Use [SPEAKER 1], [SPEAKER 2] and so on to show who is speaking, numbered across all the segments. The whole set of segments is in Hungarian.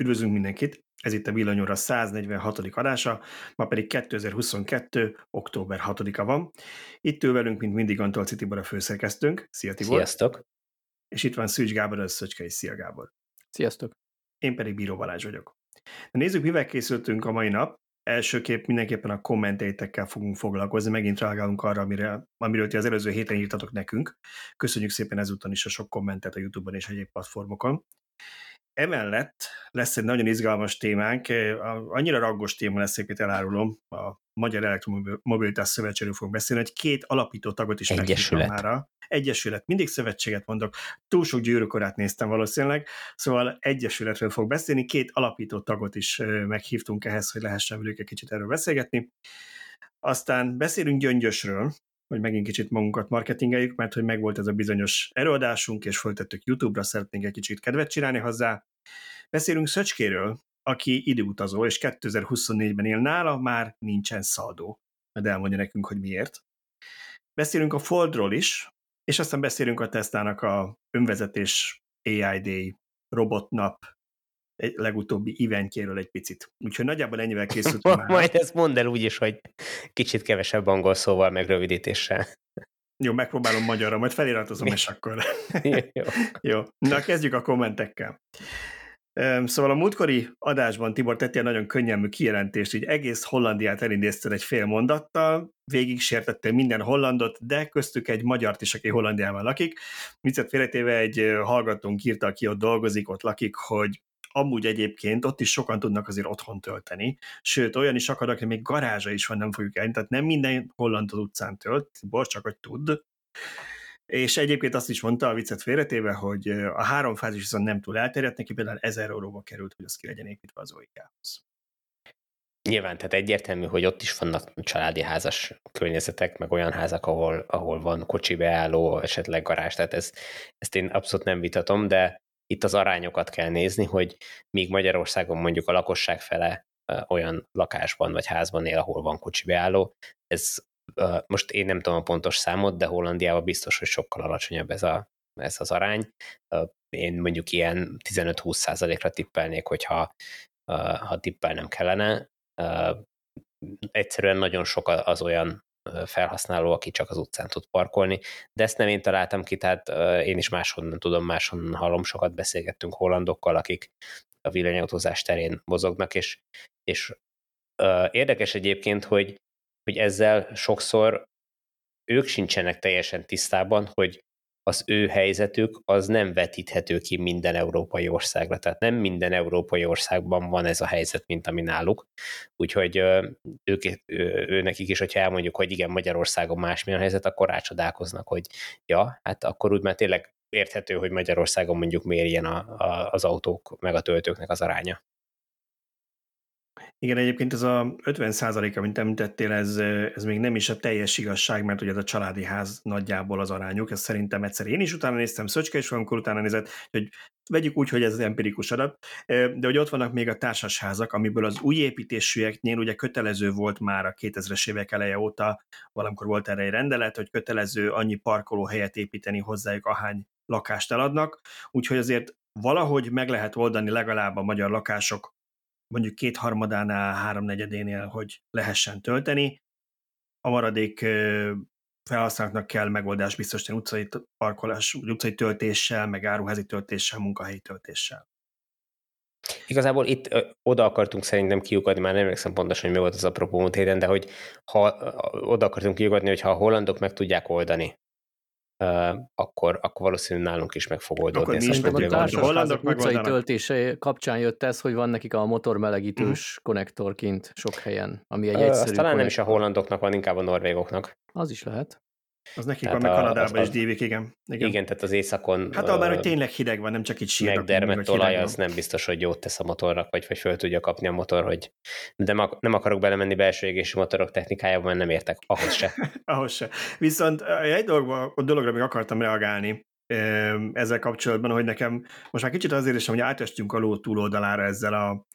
[SPEAKER 1] Üdvözlünk mindenkit! Ez itt a Villanyóra 146. adása, ma pedig 2022. október 6-a van. Itt ül velünk, mint mindig, Antolci Tibor a főszerkesztőnk. Szia Tibor!
[SPEAKER 2] Sziasztok!
[SPEAKER 1] És itt van Szűcs Gábor, az Szöcske és Szia Gábor!
[SPEAKER 3] Sziasztok!
[SPEAKER 1] Én pedig Bíró Balázs vagyok. De nézzük, mivel készültünk a mai nap. Elsőképp mindenképpen a kommenteitekkel fogunk foglalkozni, megint reagálunk arra, amire, amiről ti az előző héten írtatok nekünk. Köszönjük szépen ezúton is a sok kommentet a YouTube-on és egyéb platformokon. Emellett lesz egy nagyon izgalmas témánk, annyira raggos téma lesz, szépét elárulom, a Magyar Elektromobilitás Szövetségről fogunk beszélni, hogy két alapító tagot is
[SPEAKER 2] Egyesület.
[SPEAKER 1] már. Egyesület. Mindig szövetséget mondok. Túl sok gyűrűkorát néztem valószínűleg, szóval Egyesületről fog beszélni. Két alapító tagot is meghívtunk ehhez, hogy lehessen velük egy kicsit erről beszélgetni. Aztán beszélünk Gyöngyösről, hogy megint kicsit magunkat marketingeljük, mert hogy megvolt ez a bizonyos előadásunk, és föltettük YouTube-ra, szeretnénk egy kicsit kedvet csinálni hozzá. Beszélünk Szöcskéről, aki időutazó, és 2024-ben él nála, már nincsen szaldó. Majd elmondja nekünk, hogy miért. Beszélünk a Foldról is, és aztán beszélünk a Tesla-nak a önvezetés AI Day robotnap egy legutóbbi eventjéről egy picit. Úgyhogy nagyjából ennyivel készültünk már.
[SPEAKER 2] Majd ezt mondd el úgy is, hogy kicsit kevesebb angol szóval, meg rövidítéssel.
[SPEAKER 1] Jó, megpróbálom magyarra, majd feliratozom, és akkor...
[SPEAKER 2] Jó.
[SPEAKER 1] Jó. Na, kezdjük a kommentekkel. Szóval a múltkori adásban Tibor tettél nagyon könnyelmű kijelentést, így egész Hollandiát elindéztél egy fél mondattal, végig sértettél minden hollandot, de köztük egy magyart is, aki Hollandiában lakik. Viccet félretéve egy hallgatónk írta, aki ott dolgozik, ott lakik, hogy amúgy egyébként ott is sokan tudnak azért otthon tölteni, sőt, olyan is akad, aki még garázsa is van, nem fogjuk elni, tehát nem minden holland az utcán tölt, Tibor csak, hogy tud. És egyébként azt is mondta a viccet félretéve, hogy a három fázis viszont nem túl elterjedt, neki például 1000 euróba került, hogy az ki legyen építve az OIK-hoz.
[SPEAKER 2] Nyilván, tehát egyértelmű, hogy ott is vannak családi házas környezetek, meg olyan házak, ahol, ahol van kocsi beálló, esetleg garázs, tehát ez, ezt én abszolút nem vitatom, de itt az arányokat kell nézni, hogy míg Magyarországon mondjuk a lakosság fele olyan lakásban vagy házban él, ahol van kocsi beálló, ez most én nem tudom a pontos számot, de Hollandiában biztos, hogy sokkal alacsonyabb ez, a, ez az arány. Én mondjuk ilyen 15-20 százalékra tippelnék, hogyha ha tippelnem kellene. Egyszerűen nagyon sok az olyan felhasználó, aki csak az utcán tud parkolni, de ezt nem én találtam ki, tehát én is máshonnan tudom, máshonnan hallom, sokat beszélgettünk hollandokkal, akik a villanyautózás terén mozognak, és, és érdekes egyébként, hogy hogy ezzel sokszor ők sincsenek teljesen tisztában, hogy az ő helyzetük az nem vetíthető ki minden európai országra. Tehát nem minden európai országban van ez a helyzet, mint ami náluk. Úgyhogy ők, ő, nekik is, hogyha elmondjuk, hogy igen, Magyarországon másmilyen a helyzet, akkor rácsodálkoznak, hogy ja, hát akkor úgy már tényleg érthető, hogy Magyarországon mondjuk miért ilyen a, a, az autók meg a töltőknek az aránya.
[SPEAKER 1] Igen, egyébként ez a 50 százalék, amit említettél, ez, ez még nem is a teljes igazság, mert ugye ez a családi ház nagyjából az arányuk, ez szerintem egyszer én is utána néztem, Szöcske is valamikor utána nézett, hogy vegyük úgy, hogy ez az empirikus adat, de hogy ott vannak még a társasházak, amiből az új építésűeknél ugye kötelező volt már a 2000-es évek eleje óta, valamikor volt erre egy rendelet, hogy kötelező annyi parkolóhelyet építeni hozzájuk, ahány lakást eladnak, úgyhogy azért valahogy meg lehet oldani legalább a magyar lakások mondjuk kétharmadánál, háromnegyedénél, hogy lehessen tölteni. A maradék felhasználóknak kell megoldás biztosítani utcai parkolás, utcai töltéssel, meg áruházi töltéssel, munkahelyi töltéssel.
[SPEAKER 2] Igazából itt ö, oda akartunk szerintem kiukadni, már nem emlékszem pontosan, hogy mi volt az apropó múlt héten, de hogy ha oda akartunk kiukadni, hogy ha a hollandok meg tudják oldani akkor, akkor valószínűleg nálunk is meg fog oldódni.
[SPEAKER 3] Akkor
[SPEAKER 2] ez
[SPEAKER 3] a társasházak utcai töltése kapcsán jött ez, hogy van nekik a motormelegítős mm. konnektor kint sok helyen, ami egy egyszerű Azt
[SPEAKER 2] talán nem is a hollandoknak van, inkább a norvégoknak.
[SPEAKER 3] Az is lehet.
[SPEAKER 1] Az nekik tehát van, meg Kanadában is dívik, igen.
[SPEAKER 2] igen. Igen, tehát az éjszakon...
[SPEAKER 1] Hát abban, hogy tényleg hideg van, nem csak itt sírnak.
[SPEAKER 2] Megdermett olaj, az nem biztos, hogy jót tesz a motornak, vagy, vagy föl tudja kapni a motor, hogy de nem akarok belemenni belső égési motorok technikájába, mert nem értek ahhoz se.
[SPEAKER 1] ahhoz se. Viszont egy dologba, a dologra még akartam reagálni, ezzel kapcsolatban, hogy nekem most már kicsit azért is, hogy átestünk a ló túloldalára ezzel a,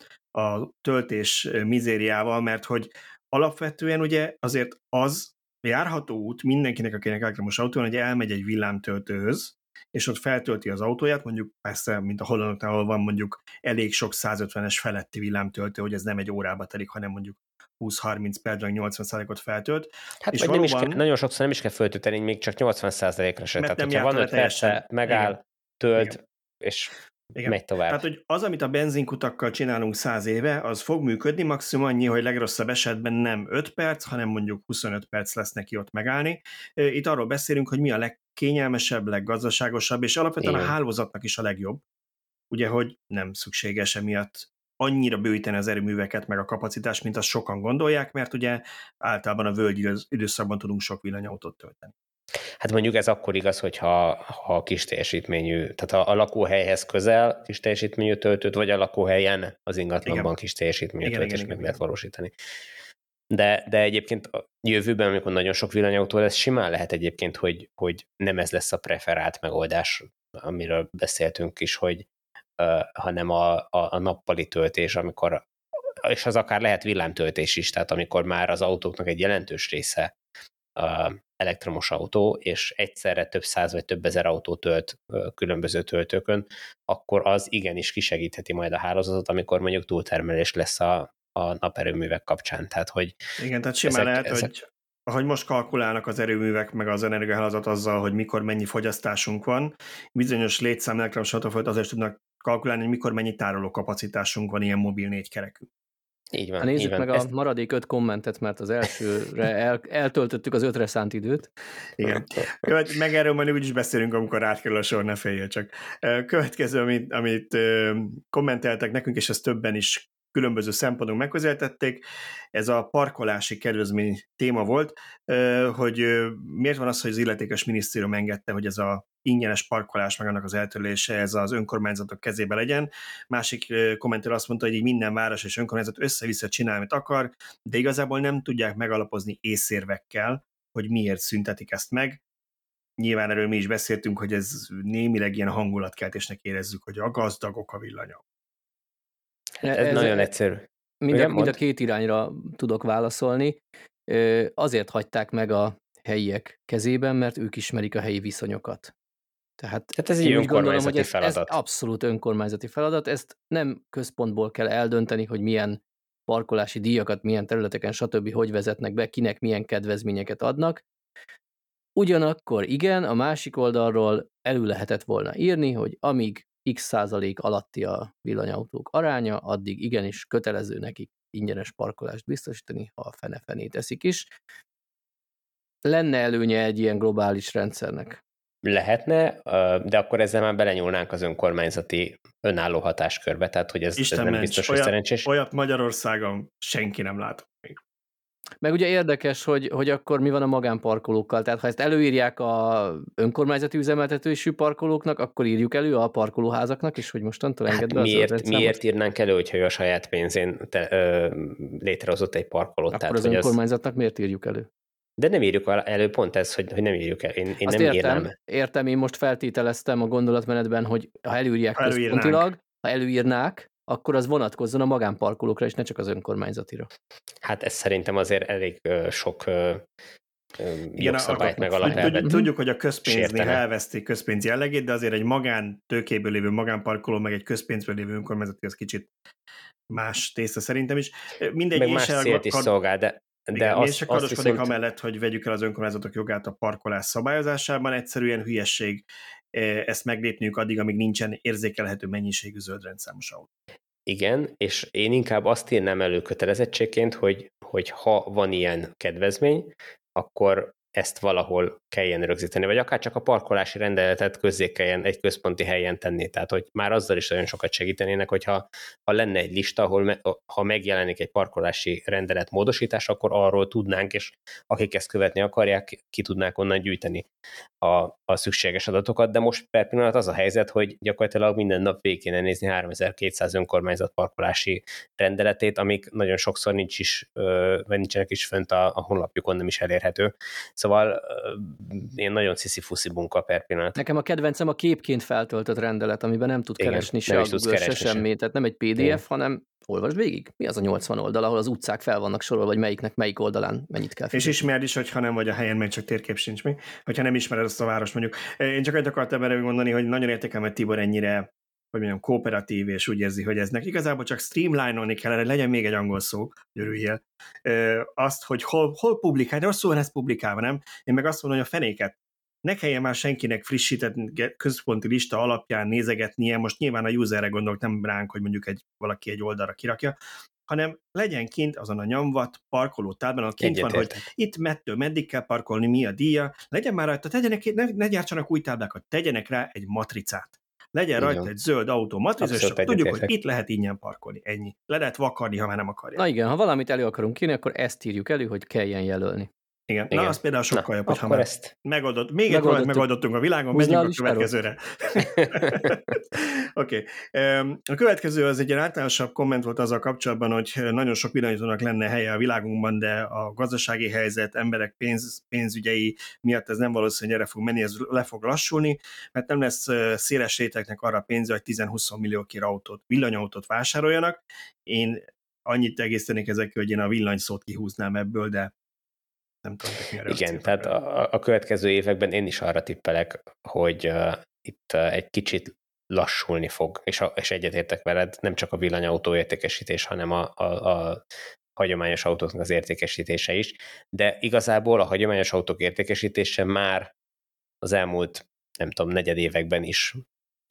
[SPEAKER 1] a töltés mizériával, mert hogy alapvetően ugye azért az, járható út mindenkinek, akinek elektromos autó van, hogy elmegy egy villámtöltőhöz, és ott feltölti az autóját, mondjuk persze, mint a hollandoknál, ahol van mondjuk elég sok 150-es feletti villámtöltő, hogy ez nem egy órába telik, hanem mondjuk 20-30 percben 80%-ot feltölt.
[SPEAKER 2] Hát és valóban, nem is kell, nagyon sokszor nem is kell föltölteni, még csak 80%-ra se. Tehát, hogyha van 5 persze, megáll, Igen. tölt, Igen. és igen. megy tovább.
[SPEAKER 1] Tehát, hogy az, amit a benzinkutakkal csinálunk száz éve, az fog működni, maximum annyi, hogy legrosszabb esetben nem 5 perc, hanem mondjuk 25 perc lesz neki ott megállni. Itt arról beszélünk, hogy mi a legkényelmesebb, leggazdaságosabb, és alapvetően Igen. a hálózatnak is a legjobb. Ugye, hogy nem szükséges emiatt annyira bővíteni az erőműveket, meg a kapacitást, mint azt sokan gondolják, mert ugye általában a völgyi időszakban tudunk sok villanyautót tölteni.
[SPEAKER 2] Hát mondjuk ez akkor igaz, hogyha ha kis teljesítményű, tehát a, a lakóhelyhez közel kis teljesítményű töltőt, vagy a lakóhelyen az ingatlanban igen. kis teljesítményű igen, töltést igen, meg igen. lehet valósítani. De, de egyébként a jövőben, amikor nagyon sok villanyautó lesz, simán lehet egyébként, hogy, hogy nem ez lesz a preferált megoldás, amiről beszéltünk is, hogy uh, hanem a, a, a nappali töltés, amikor és az akár lehet villámtöltés is, tehát amikor már az autóknak egy jelentős része elektromos autó, és egyszerre több száz vagy több ezer autó tölt különböző töltőkön, akkor az igenis kisegítheti majd a hálózatot, amikor mondjuk túltermelés lesz a, a naperőművek kapcsán. Tehát, hogy
[SPEAKER 1] Igen, tehát simán ezek, lehet, ezek... hogy ahogy most kalkulálnak az erőművek meg az energiahálózat azzal, hogy mikor mennyi fogyasztásunk van, bizonyos létszám elektromos autófolyt azért tudnak kalkulálni, hogy mikor mennyi tároló kapacitásunk van ilyen mobil négy kerekű.
[SPEAKER 3] Így van. Ha nézzük így van. meg Ezt... a maradék öt kommentet, mert az elsőre el, eltöltöttük az ötre szánt időt.
[SPEAKER 1] Igen. Követ, meg erről majd úgyis beszélünk, amikor átkerül a sor, ne féljél csak. Következő, amit, amit kommenteltek nekünk, és ezt többen is különböző szempontok megközelítették. Ez a parkolási kedvezmény téma volt, hogy miért van az, hogy az illetékes minisztérium engedte, hogy ez a ingyenes parkolás, meg annak az eltörlése ez az önkormányzatok kezébe legyen. Másik kommentár azt mondta, hogy így minden város és önkormányzat össze-vissza csinál, amit akar, de igazából nem tudják megalapozni észérvekkel, hogy miért szüntetik ezt meg. Nyilván erről mi is beszéltünk, hogy ez némileg ilyen hangulatkeltésnek érezzük, hogy a gazdagok a villanyok.
[SPEAKER 2] Ez, ez nagyon egyszerű.
[SPEAKER 3] Mind a, mind a két irányra tudok válaszolni. Azért hagyták meg a helyiek kezében, mert ők ismerik a helyi viszonyokat.
[SPEAKER 2] Tehát, Tehát ez egy önkormányzati gondolom, hogy ez, feladat.
[SPEAKER 3] Ez abszolút önkormányzati feladat. Ezt nem központból kell eldönteni, hogy milyen parkolási díjakat, milyen területeken, stb. hogy vezetnek be, kinek milyen kedvezményeket adnak. Ugyanakkor igen, a másik oldalról elő lehetett volna írni, hogy amíg x százalék alatti a villanyautók aránya, addig igenis kötelező nekik ingyenes parkolást biztosítani, ha a fene-fenét teszik is. Lenne előnye egy ilyen globális rendszernek?
[SPEAKER 2] Lehetne, de akkor ezzel már belenyúlnánk az önkormányzati önálló hatáskörbe, tehát hogy ez,
[SPEAKER 1] Isten
[SPEAKER 2] ez nem
[SPEAKER 1] mencs,
[SPEAKER 2] biztos,
[SPEAKER 1] hogy
[SPEAKER 2] szerencsés.
[SPEAKER 1] Olyat Magyarországon senki nem lát még.
[SPEAKER 3] Meg ugye érdekes, hogy, hogy akkor mi van a magánparkolókkal. Tehát ha ezt előírják a önkormányzati üzemeltetősű parkolóknak, akkor írjuk elő a parkolóházaknak is, hogy mostantól enged
[SPEAKER 2] hát miért, az miért írnánk elő, hogyha ő a saját pénzén te, ö, létrehozott egy parkolót?
[SPEAKER 3] Akkor tehát, az önkormányzatnak az... miért írjuk elő?
[SPEAKER 2] De nem írjuk elő, pont ez, hogy, hogy nem írjuk el. Én, én
[SPEAKER 3] Azt
[SPEAKER 2] nem
[SPEAKER 3] értem,
[SPEAKER 2] írnám.
[SPEAKER 3] értem, én most feltételeztem a gondolatmenetben, hogy ha előírják ha központilag, ha előírnák, akkor az vonatkozzon a magánparkolókra, és ne csak az önkormányzatira.
[SPEAKER 2] Hát ez szerintem azért elég sok jogszabályt meg alapelvet.
[SPEAKER 1] Tudjuk, hogy a közpénznél elveszti közpénz jellegét, de azért egy magán tőkéből lévő magánparkoló, meg egy közpénzből lévő önkormányzati, az kicsit más tészta szerintem is. Mindegy,
[SPEAKER 2] meg más célt is szolgál, de de
[SPEAKER 1] Igen, azt, én azt viszont... amellett, hogy vegyük el az önkormányzatok jogát a parkolás szabályozásában, egyszerűen hülyesség ezt meglépniük addig, amíg nincsen érzékelhető mennyiségű zöldrendszámos autó.
[SPEAKER 2] Igen, és én inkább azt írnám elő kötelezettségként, hogy, hogy ha van ilyen kedvezmény, akkor ezt valahol kelljen rögzíteni, vagy akár csak a parkolási rendeletet közzé kelljen egy központi helyen tenni. Tehát, hogy már azzal is nagyon sokat segítenének, hogyha ha lenne egy lista, ahol me, ha megjelenik egy parkolási rendelet módosítás, akkor arról tudnánk, és akik ezt követni akarják, ki tudnák onnan gyűjteni a, a szükséges adatokat, de most per pillanat az a helyzet, hogy gyakorlatilag minden nap végig kéne nézni 3200 önkormányzat parkolási rendeletét, amik nagyon sokszor nincs is, vagy nincsenek is fönt a, a honlapjukon, nem is elérhető. Szóval én nagyon sziszi-fuszi munka per pillanat.
[SPEAKER 3] Nekem a kedvencem a képként feltöltött rendelet, amiben nem tud
[SPEAKER 2] Igen,
[SPEAKER 3] keresni
[SPEAKER 2] nem
[SPEAKER 3] se
[SPEAKER 2] is
[SPEAKER 3] a
[SPEAKER 2] tudsz
[SPEAKER 3] Google, se
[SPEAKER 2] keresni se.
[SPEAKER 3] semmi. Tehát nem egy PDF,
[SPEAKER 2] Igen.
[SPEAKER 3] hanem olvasd végig. Mi az a 80 oldal, ahol az utcák fel vannak sorolva, vagy melyiknek melyik oldalán mennyit kell
[SPEAKER 1] És
[SPEAKER 3] fizetni.
[SPEAKER 1] ismerd is, hogyha nem vagy a helyen, mert csak térkép sincs mi. Hogyha nem ismered ezt a város mondjuk. Én csak egy akartam erre mondani, hogy nagyon értékelem, hogy Tibor ennyire hogy mondjam, kooperatív, és úgy érzi, hogy eznek igazából csak streamline-olni kellene, legyen még egy angol szó, hogy örüljél, Ö, azt, hogy hol, hol publikálni, de rosszul van ez publikálva, nem? Én meg azt mondom, hogy a fenéket, ne kelljen már senkinek frissített központi lista alapján nézegetnie, most nyilván a userre gondolok, nem ránk, hogy mondjuk egy, valaki egy oldalra kirakja, hanem legyen kint azon a nyomvat parkoló táblán, ahol kint van, hogy
[SPEAKER 2] Egyetértek.
[SPEAKER 1] itt mettől meddig kell parkolni, mi a díja, legyen már rajta, tegyenek, ne, ne gyártsanak új táblákat, tegyenek rá egy matricát. Legyen
[SPEAKER 2] Így
[SPEAKER 1] rajta egy zöld autó matrica, és tudjuk, hogy itt lehet ingyen parkolni. Ennyi. Le lehet vakarni, ha már nem akarják.
[SPEAKER 3] Na igen, ha valamit elő akarunk írni, akkor ezt írjuk elő, hogy kelljen jelölni.
[SPEAKER 1] Igen.
[SPEAKER 2] Igen.
[SPEAKER 1] Na, az például sokkal
[SPEAKER 2] Na,
[SPEAKER 1] jobb, hogyha már
[SPEAKER 2] ezt
[SPEAKER 1] megoldott. Még egy valamit megoldottunk a világon,
[SPEAKER 3] a
[SPEAKER 1] menjünk a következőre. Oké. okay. A következő az egy ilyen általánosabb komment volt azzal kapcsolatban, hogy nagyon sok villanyítónak lenne helye a világunkban, de a gazdasági helyzet, emberek pénz, pénzügyei miatt ez nem valószínű, hogy erre fog menni, ez le fog lassulni, mert nem lesz széles rétegnek arra pénze, hogy 10-20 millió kér autót, villanyautót vásároljanak. Én annyit egésztenék ezekkel, hogy én a villanyszót kihúznám ebből, de nem tudom, hogy mi a reakció.
[SPEAKER 2] Igen, tehát a, a következő években én is arra tippelek, hogy uh, itt uh, egy kicsit lassulni fog, és, a, és egyetértek veled, nem csak a villanyautó értékesítés, hanem a, a, a hagyományos autóknak az értékesítése is, de igazából a hagyományos autók értékesítése már az elmúlt, nem tudom, negyed években is,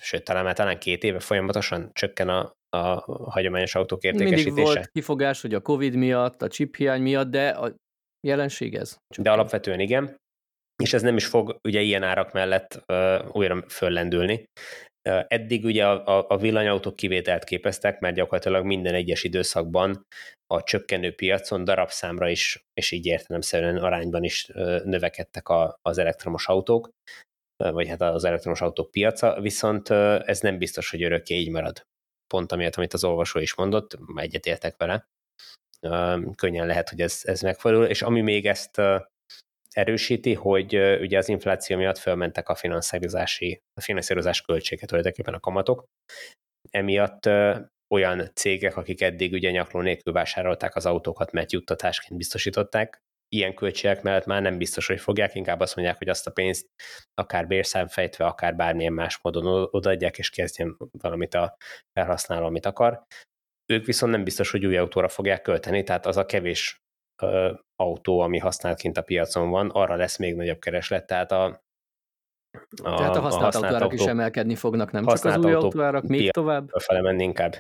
[SPEAKER 2] sőt, talán már talán két éve folyamatosan csökken a, a hagyományos autók
[SPEAKER 3] Mindig
[SPEAKER 2] értékesítése.
[SPEAKER 3] volt kifogás, hogy a Covid miatt, a chip hiány miatt, de a jelenség ez.
[SPEAKER 2] De alapvetően igen, és ez nem is fog ugye ilyen árak mellett uh, újra föllendülni. Eddig ugye a, a, a villanyautók kivételt képeztek, mert gyakorlatilag minden egyes időszakban a csökkenő piacon darabszámra is, és így értelemszerűen arányban is növekedtek a, az elektromos autók, uh, vagy hát az elektromos autók piaca, viszont ez nem biztos, hogy örökké így marad. Pont amiatt, amit az olvasó is mondott, egyetértek vele könnyen lehet, hogy ez, ez megfordul, és ami még ezt erősíti, hogy ugye az infláció miatt fölmentek a finanszírozási, a finanszírozás költsége tulajdonképpen a kamatok. Emiatt olyan cégek, akik eddig ugye nyakló nélkül vásárolták az autókat, mert juttatásként biztosították, ilyen költségek mellett már nem biztos, hogy fogják, inkább azt mondják, hogy azt a pénzt akár bérszámfejtve, akár bármilyen más módon odaadják, és kezdjen valamit a felhasználó, amit akar ők viszont nem biztos, hogy új autóra fogják költeni, tehát az a kevés ö, autó, ami használt kint a piacon van, arra lesz még nagyobb kereslet, tehát a,
[SPEAKER 3] a Tehát a használt, autóárak autó, is emelkedni fognak, nem csak az új autó autóárak, még tovább?
[SPEAKER 2] Fele menni inkább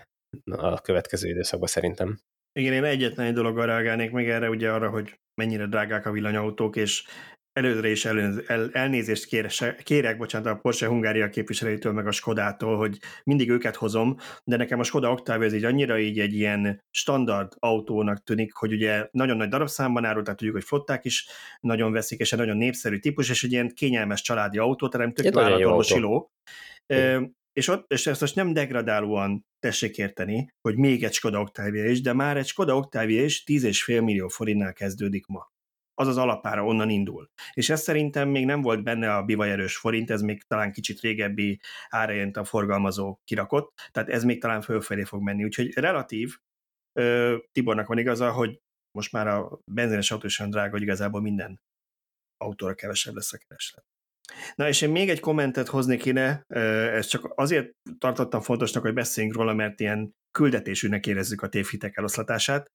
[SPEAKER 2] a következő időszakban szerintem.
[SPEAKER 1] Igen, én egyetlen egy dologra reagálnék meg erre, ugye arra, hogy mennyire drágák a villanyautók, és előre is el, el, elnézést kérek, kérek, bocsánat, a Porsche Hungária képviselőitől, meg a Skodától, hogy mindig őket hozom, de nekem a Skoda Octavia ez így annyira így egy ilyen standard autónak tűnik, hogy ugye nagyon nagy darabszámban árul, tehát tudjuk, hogy flották is nagyon veszik, és egy nagyon népszerű típus, és egy ilyen kényelmes családi autó, tehát nem tök vállalatvalósiló. És, ott, és ezt most nem degradálóan tessék érteni, hogy még egy Skoda Octavia is, de már egy Skoda Octavia is 10,5 millió forintnál kezdődik ma az az alapára onnan indul. És ez szerintem még nem volt benne a bivajerős forint, ez még talán kicsit régebbi árajent a forgalmazó kirakott, tehát ez még talán fölfelé fog menni. Úgyhogy relatív, Tibornak van igaza, hogy most már a benzines autó is olyan drága, hogy igazából minden autóra kevesebb lesz a kereslet. Na és én még egy kommentet hoznék ide, ezt csak azért tartottam fontosnak, hogy beszéljünk róla, mert ilyen küldetésűnek érezzük a tévhitek eloszlatását.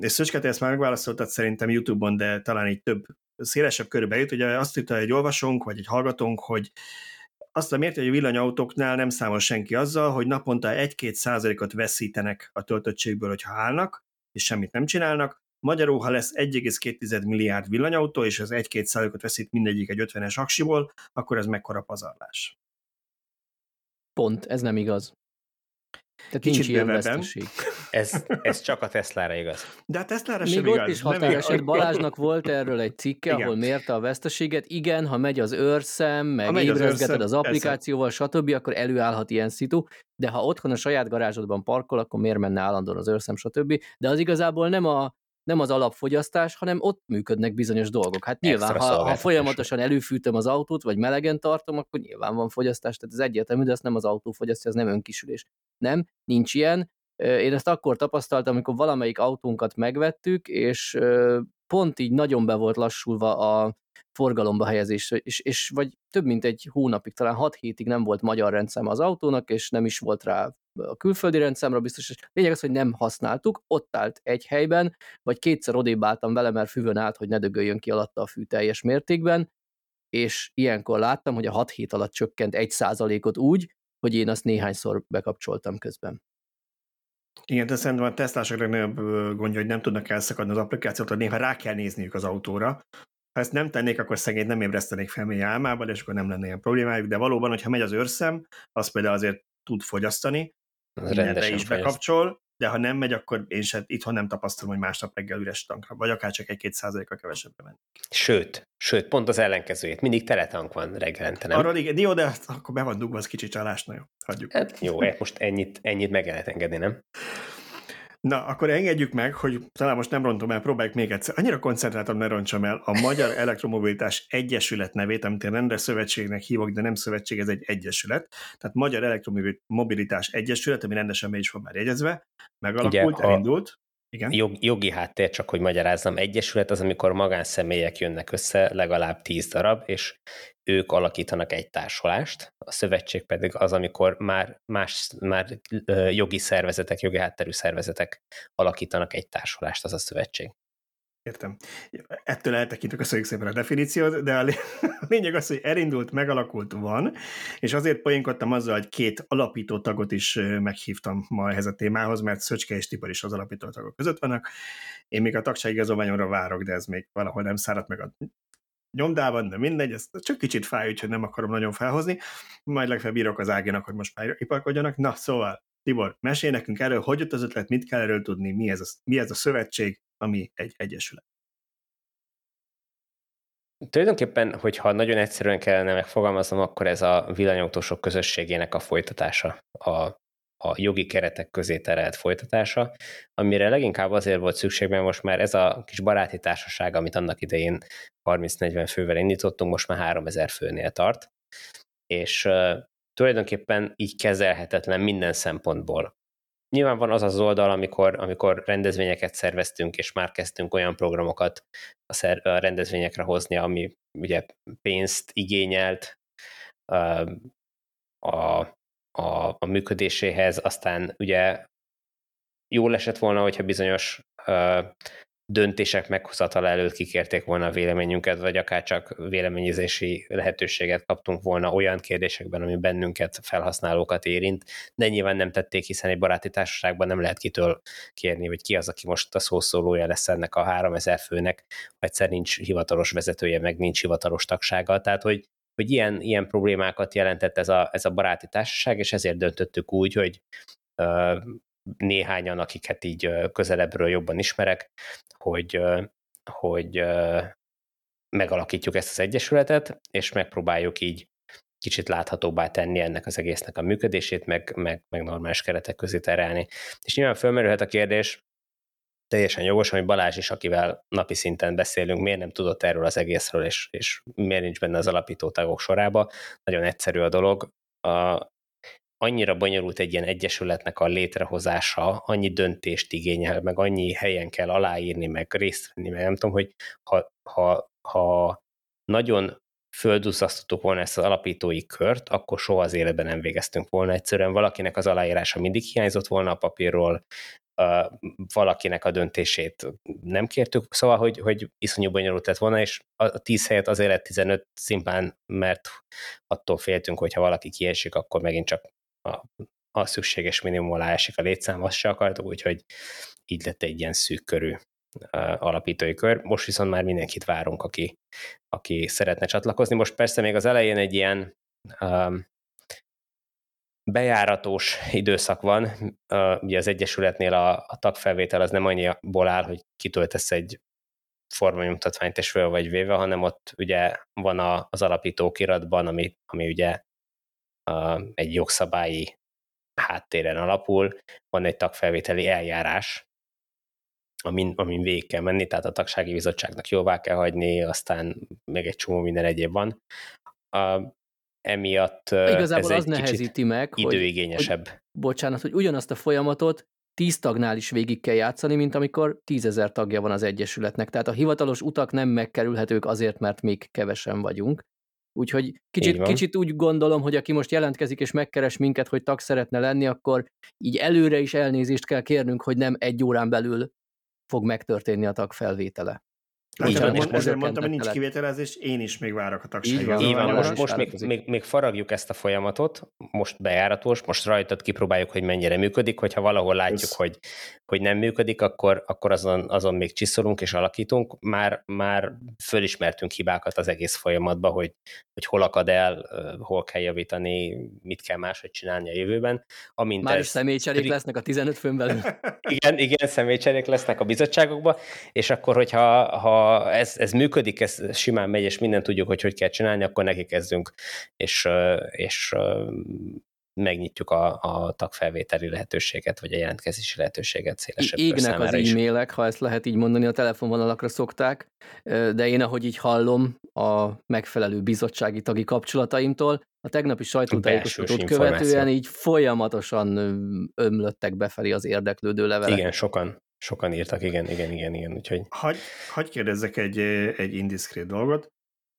[SPEAKER 1] És Szöcske, ezt már megválaszoltad szerintem YouTube-on, de talán így több szélesebb körbe jut. Ugye azt írta egy olvasónk, vagy egy hallgatónk, hogy azt a mérte, hogy a villanyautóknál nem számol senki azzal, hogy naponta 1-2 százalékot veszítenek a töltöttségből, hogyha állnak, és semmit nem csinálnak. Magyarul, ha lesz 1,2 milliárd villanyautó, és az 1-2 százalékot veszít mindegyik egy 50-es aksiból, akkor ez mekkora pazarlás.
[SPEAKER 3] Pont, ez nem igaz. Tehát
[SPEAKER 1] Kicsit
[SPEAKER 3] nincs ilyen
[SPEAKER 1] bővebben.
[SPEAKER 3] veszteség.
[SPEAKER 2] Ez, ez csak a Teslára igaz.
[SPEAKER 1] De a Teslára
[SPEAKER 3] Még
[SPEAKER 1] sem
[SPEAKER 3] ott
[SPEAKER 1] igaz.
[SPEAKER 3] is
[SPEAKER 1] nem
[SPEAKER 3] határeset.
[SPEAKER 1] igaz.
[SPEAKER 3] Balázsnak volt erről egy cikke,
[SPEAKER 1] Igen.
[SPEAKER 3] ahol mérte a veszteséget. Igen, ha megy az őrszem, meg
[SPEAKER 1] az
[SPEAKER 3] ébrezgeted
[SPEAKER 1] őrszem,
[SPEAKER 3] az applikációval, stb., akkor előállhat ilyen szitu, de ha otthon a saját garázsodban parkol, akkor miért menne állandóan az őrszem, stb. De az igazából nem a nem az alapfogyasztás, hanem ott működnek bizonyos dolgok. Hát nyilván, ha, ha folyamatosan előfűtöm az autót, vagy melegen tartom, akkor nyilván van fogyasztás, tehát ez egyértelmű, de ezt nem az autó fogyasztja, ez nem önkisülés. Nem, nincs ilyen. Én ezt akkor tapasztaltam, amikor valamelyik autónkat megvettük, és pont így nagyon be volt lassulva a forgalomba helyezés, és, és vagy több mint egy hónapig, talán hat hétig nem volt magyar rendszám az autónak, és nem is volt rá a külföldi rendszámra biztos, és lényeg az, hogy nem használtuk, ott állt egy helyben, vagy kétszer odébb álltam vele, mert füvön állt, hogy ne dögöljön ki alatta a fű teljes mértékben, és ilyenkor láttam, hogy a 6 hét alatt csökkent egy százalékot úgy, hogy én azt néhányszor bekapcsoltam közben.
[SPEAKER 1] Igen, de szerintem a Teslások legnagyobb gondja, hogy nem tudnak elszakadni az applikációt, hogy néha rá kell nézniük az autóra. Ha ezt nem tennék, akkor szegény nem ébresztenék fel mély álmában, és akkor nem lenne ilyen problémájuk, de valóban, hogyha megy az őrszem, az például azért tud fogyasztani, mindenre is bekapcsol, de ha nem megy, akkor én sem itthon nem tapasztalom, hogy másnap reggel üres tankra, vagy akár csak egy-két százaléka kevesebbre menni.
[SPEAKER 2] Sőt, sőt, pont az ellenkezőjét. Mindig teletank van reggelente, nem?
[SPEAKER 1] Arról igen, jó, de akkor be van dugva, az kicsi csalás, na jó, hagyjuk.
[SPEAKER 2] Hát jó, hát most ennyit, ennyit meg lehet engedni, nem?
[SPEAKER 1] Na, akkor engedjük meg, hogy talán most nem rontom el, próbáljuk még egyszer. Annyira koncentráltam, ne rontsam el a Magyar Elektromobilitás Egyesület nevét, amit én rendre szövetségnek hívok, de nem szövetség, ez egy egyesület. Tehát Magyar Elektromobilitás Egyesület, ami rendesen be is van már jegyezve, megalakult, Ugye, elindult.
[SPEAKER 2] Igen. Jog, jogi háttér, csak hogy magyarázzam, egyesület az, amikor magánszemélyek jönnek össze, legalább tíz darab, és ők alakítanak egy társulást, a szövetség pedig az, amikor már más már jogi szervezetek, jogi hátterű szervezetek alakítanak egy társulást, az a szövetség.
[SPEAKER 1] Értem. Ettől eltekintünk, köszönjük szépen a definíciót, de a lényeg az, hogy elindult, megalakult van, és azért poénkodtam azzal, hogy két alapító tagot is meghívtam ma ehhez a témához, mert Szöcske és Tibor is az alapító tagok között vannak. Én még a tagságigazolványomra várok, de ez még valahol nem száradt meg a nyomdában, de mindegy, ez csak kicsit fáj, úgyhogy nem akarom nagyon felhozni. Majd legfeljebb írok az ágénak, hogy most már iparkodjanak. Na, szóval, Tibor, mesélj nekünk erről, hogy jött az ötlet, mit kell erről tudni, mi ez a, mi ez a szövetség, ami egy egyesület.
[SPEAKER 2] Tulajdonképpen, hogyha nagyon egyszerűen kellene megfogalmaznom, akkor ez a villanyautósok közösségének a folytatása, a, a jogi keretek közé terelt folytatása, amire leginkább azért volt szükség, mert most már ez a kis baráti társaság, amit annak idején 30-40 fővel indítottunk, most már 3000 főnél tart, és uh, tulajdonképpen így kezelhetetlen minden szempontból. Nyilván van az az oldal, amikor, amikor rendezvényeket szerveztünk, és már kezdtünk olyan programokat a, szer, a rendezvényekre hozni, ami ugye pénzt igényelt a, a, a, a működéséhez, aztán ugye jól esett volna, hogyha bizonyos döntések meghozatala előtt kikérték volna a véleményünket, vagy akár csak véleményezési lehetőséget kaptunk volna olyan kérdésekben, ami bennünket, felhasználókat érint, de nyilván nem tették, hiszen egy baráti társaságban nem lehet kitől kérni, hogy ki az, aki most a szószólója lesz ennek a 3000 főnek, egyszer nincs hivatalos vezetője, meg nincs hivatalos tagsága, tehát hogy hogy ilyen, ilyen problémákat jelentett ez a, ez a baráti társaság, és ezért döntöttük úgy, hogy néhányan, akiket így közelebbről jobban ismerek, hogy, hogy megalakítjuk ezt az egyesületet, és megpróbáljuk így kicsit láthatóbbá tenni ennek az egésznek a működését, meg, meg, meg normális keretek közé terelni. És nyilván fölmerülhet a kérdés, teljesen jogos, hogy Balázs is, akivel napi szinten beszélünk, miért nem tudott erről az egészről, és, és miért nincs benne az alapító tagok sorába. Nagyon egyszerű a dolog. A, annyira bonyolult egy ilyen egyesületnek a létrehozása, annyi döntést igényel, meg annyi helyen kell aláírni, meg részt venni, meg nem tudom, hogy ha, ha, ha nagyon földúszasztottuk volna ezt az alapítói kört, akkor soha az életben nem végeztünk volna. Egyszerűen valakinek az aláírása mindig hiányzott volna a papírról, valakinek a döntését nem kértük, szóval, hogy, hogy iszonyú bonyolult lett volna, és a 10 helyet azért lett 15 szimplán, mert attól féltünk, hogy ha valaki kiesik, akkor megint csak a, a szükséges minimum alá esik a létszám, azt se akartuk, úgyhogy így lett egy ilyen szűk körű alapítói kör. Most viszont már mindenkit várunk, aki, aki szeretne csatlakozni. Most persze még az elején egy ilyen um, bejáratos időszak van. Uh, ugye az Egyesületnél a, a tagfelvétel az nem annyiból áll, hogy kitöltesz egy formanyomtatványt és föl vagy véve, hanem ott ugye van a, az alapítók iratban, ami, ami ugye egy jogszabályi háttéren alapul, van egy tagfelvételi eljárás, amin, amin végig kell menni, tehát a tagsági bizottságnak jóvá kell hagyni, aztán még egy csomó minden egyéb van. A, emiatt
[SPEAKER 3] Igazából ez az nehezíti meg,
[SPEAKER 2] időigényesebb.
[SPEAKER 3] Hogy, bocsánat, hogy ugyanazt a folyamatot tíz tagnál is végig kell játszani, mint amikor tízezer tagja van az Egyesületnek. Tehát a hivatalos utak nem megkerülhetők azért, mert még kevesen vagyunk. Úgyhogy kicsit, kicsit úgy gondolom, hogy aki most jelentkezik és megkeres minket, hogy tag szeretne lenni, akkor így előre is elnézést kell kérnünk, hogy nem egy órán belül fog megtörténni a tag felvétele.
[SPEAKER 1] Hát így van, és ezért mondtam, hogy nincs kivételezés, én is még várok a tagságra.
[SPEAKER 2] Így van, most, most még, még, még faragjuk ezt a folyamatot, most bejáratos, most rajtad kipróbáljuk, hogy mennyire működik, hogyha valahol látjuk, hogy, hogy nem működik, akkor, akkor azon, azon még csiszolunk és alakítunk. Már, már fölismertünk hibákat az egész folyamatban, hogy, hogy hol akad el, hol kell javítani, mit kell máshogy csinálni a jövőben.
[SPEAKER 3] Amint Már is személycserék lesznek a 15 főn belül.
[SPEAKER 2] igen, igen, személycserék lesznek a bizottságokban, és akkor, hogyha ha ez, ez működik, ez simán megy, és minden tudjuk, hogy hogy kell csinálni, akkor neki kezdünk, és, és megnyitjuk a, a tagfelvételi lehetőséget, vagy a jelentkezési lehetőséget szélesebb
[SPEAKER 3] Égnek az e-mailek, ha ezt lehet így mondani, a telefonvonalakra szokták, de én, ahogy így hallom a megfelelő bizottsági tagi kapcsolataimtól, a tegnapi sajtótájékoztatót követően így folyamatosan ömlöttek befelé az érdeklődő levelek.
[SPEAKER 2] Igen, sokan. Sokan írtak, igen, igen, igen, igen. Úgyhogy...
[SPEAKER 1] Hagy, hagy kérdezzek egy, egy indiszkrét dolgot.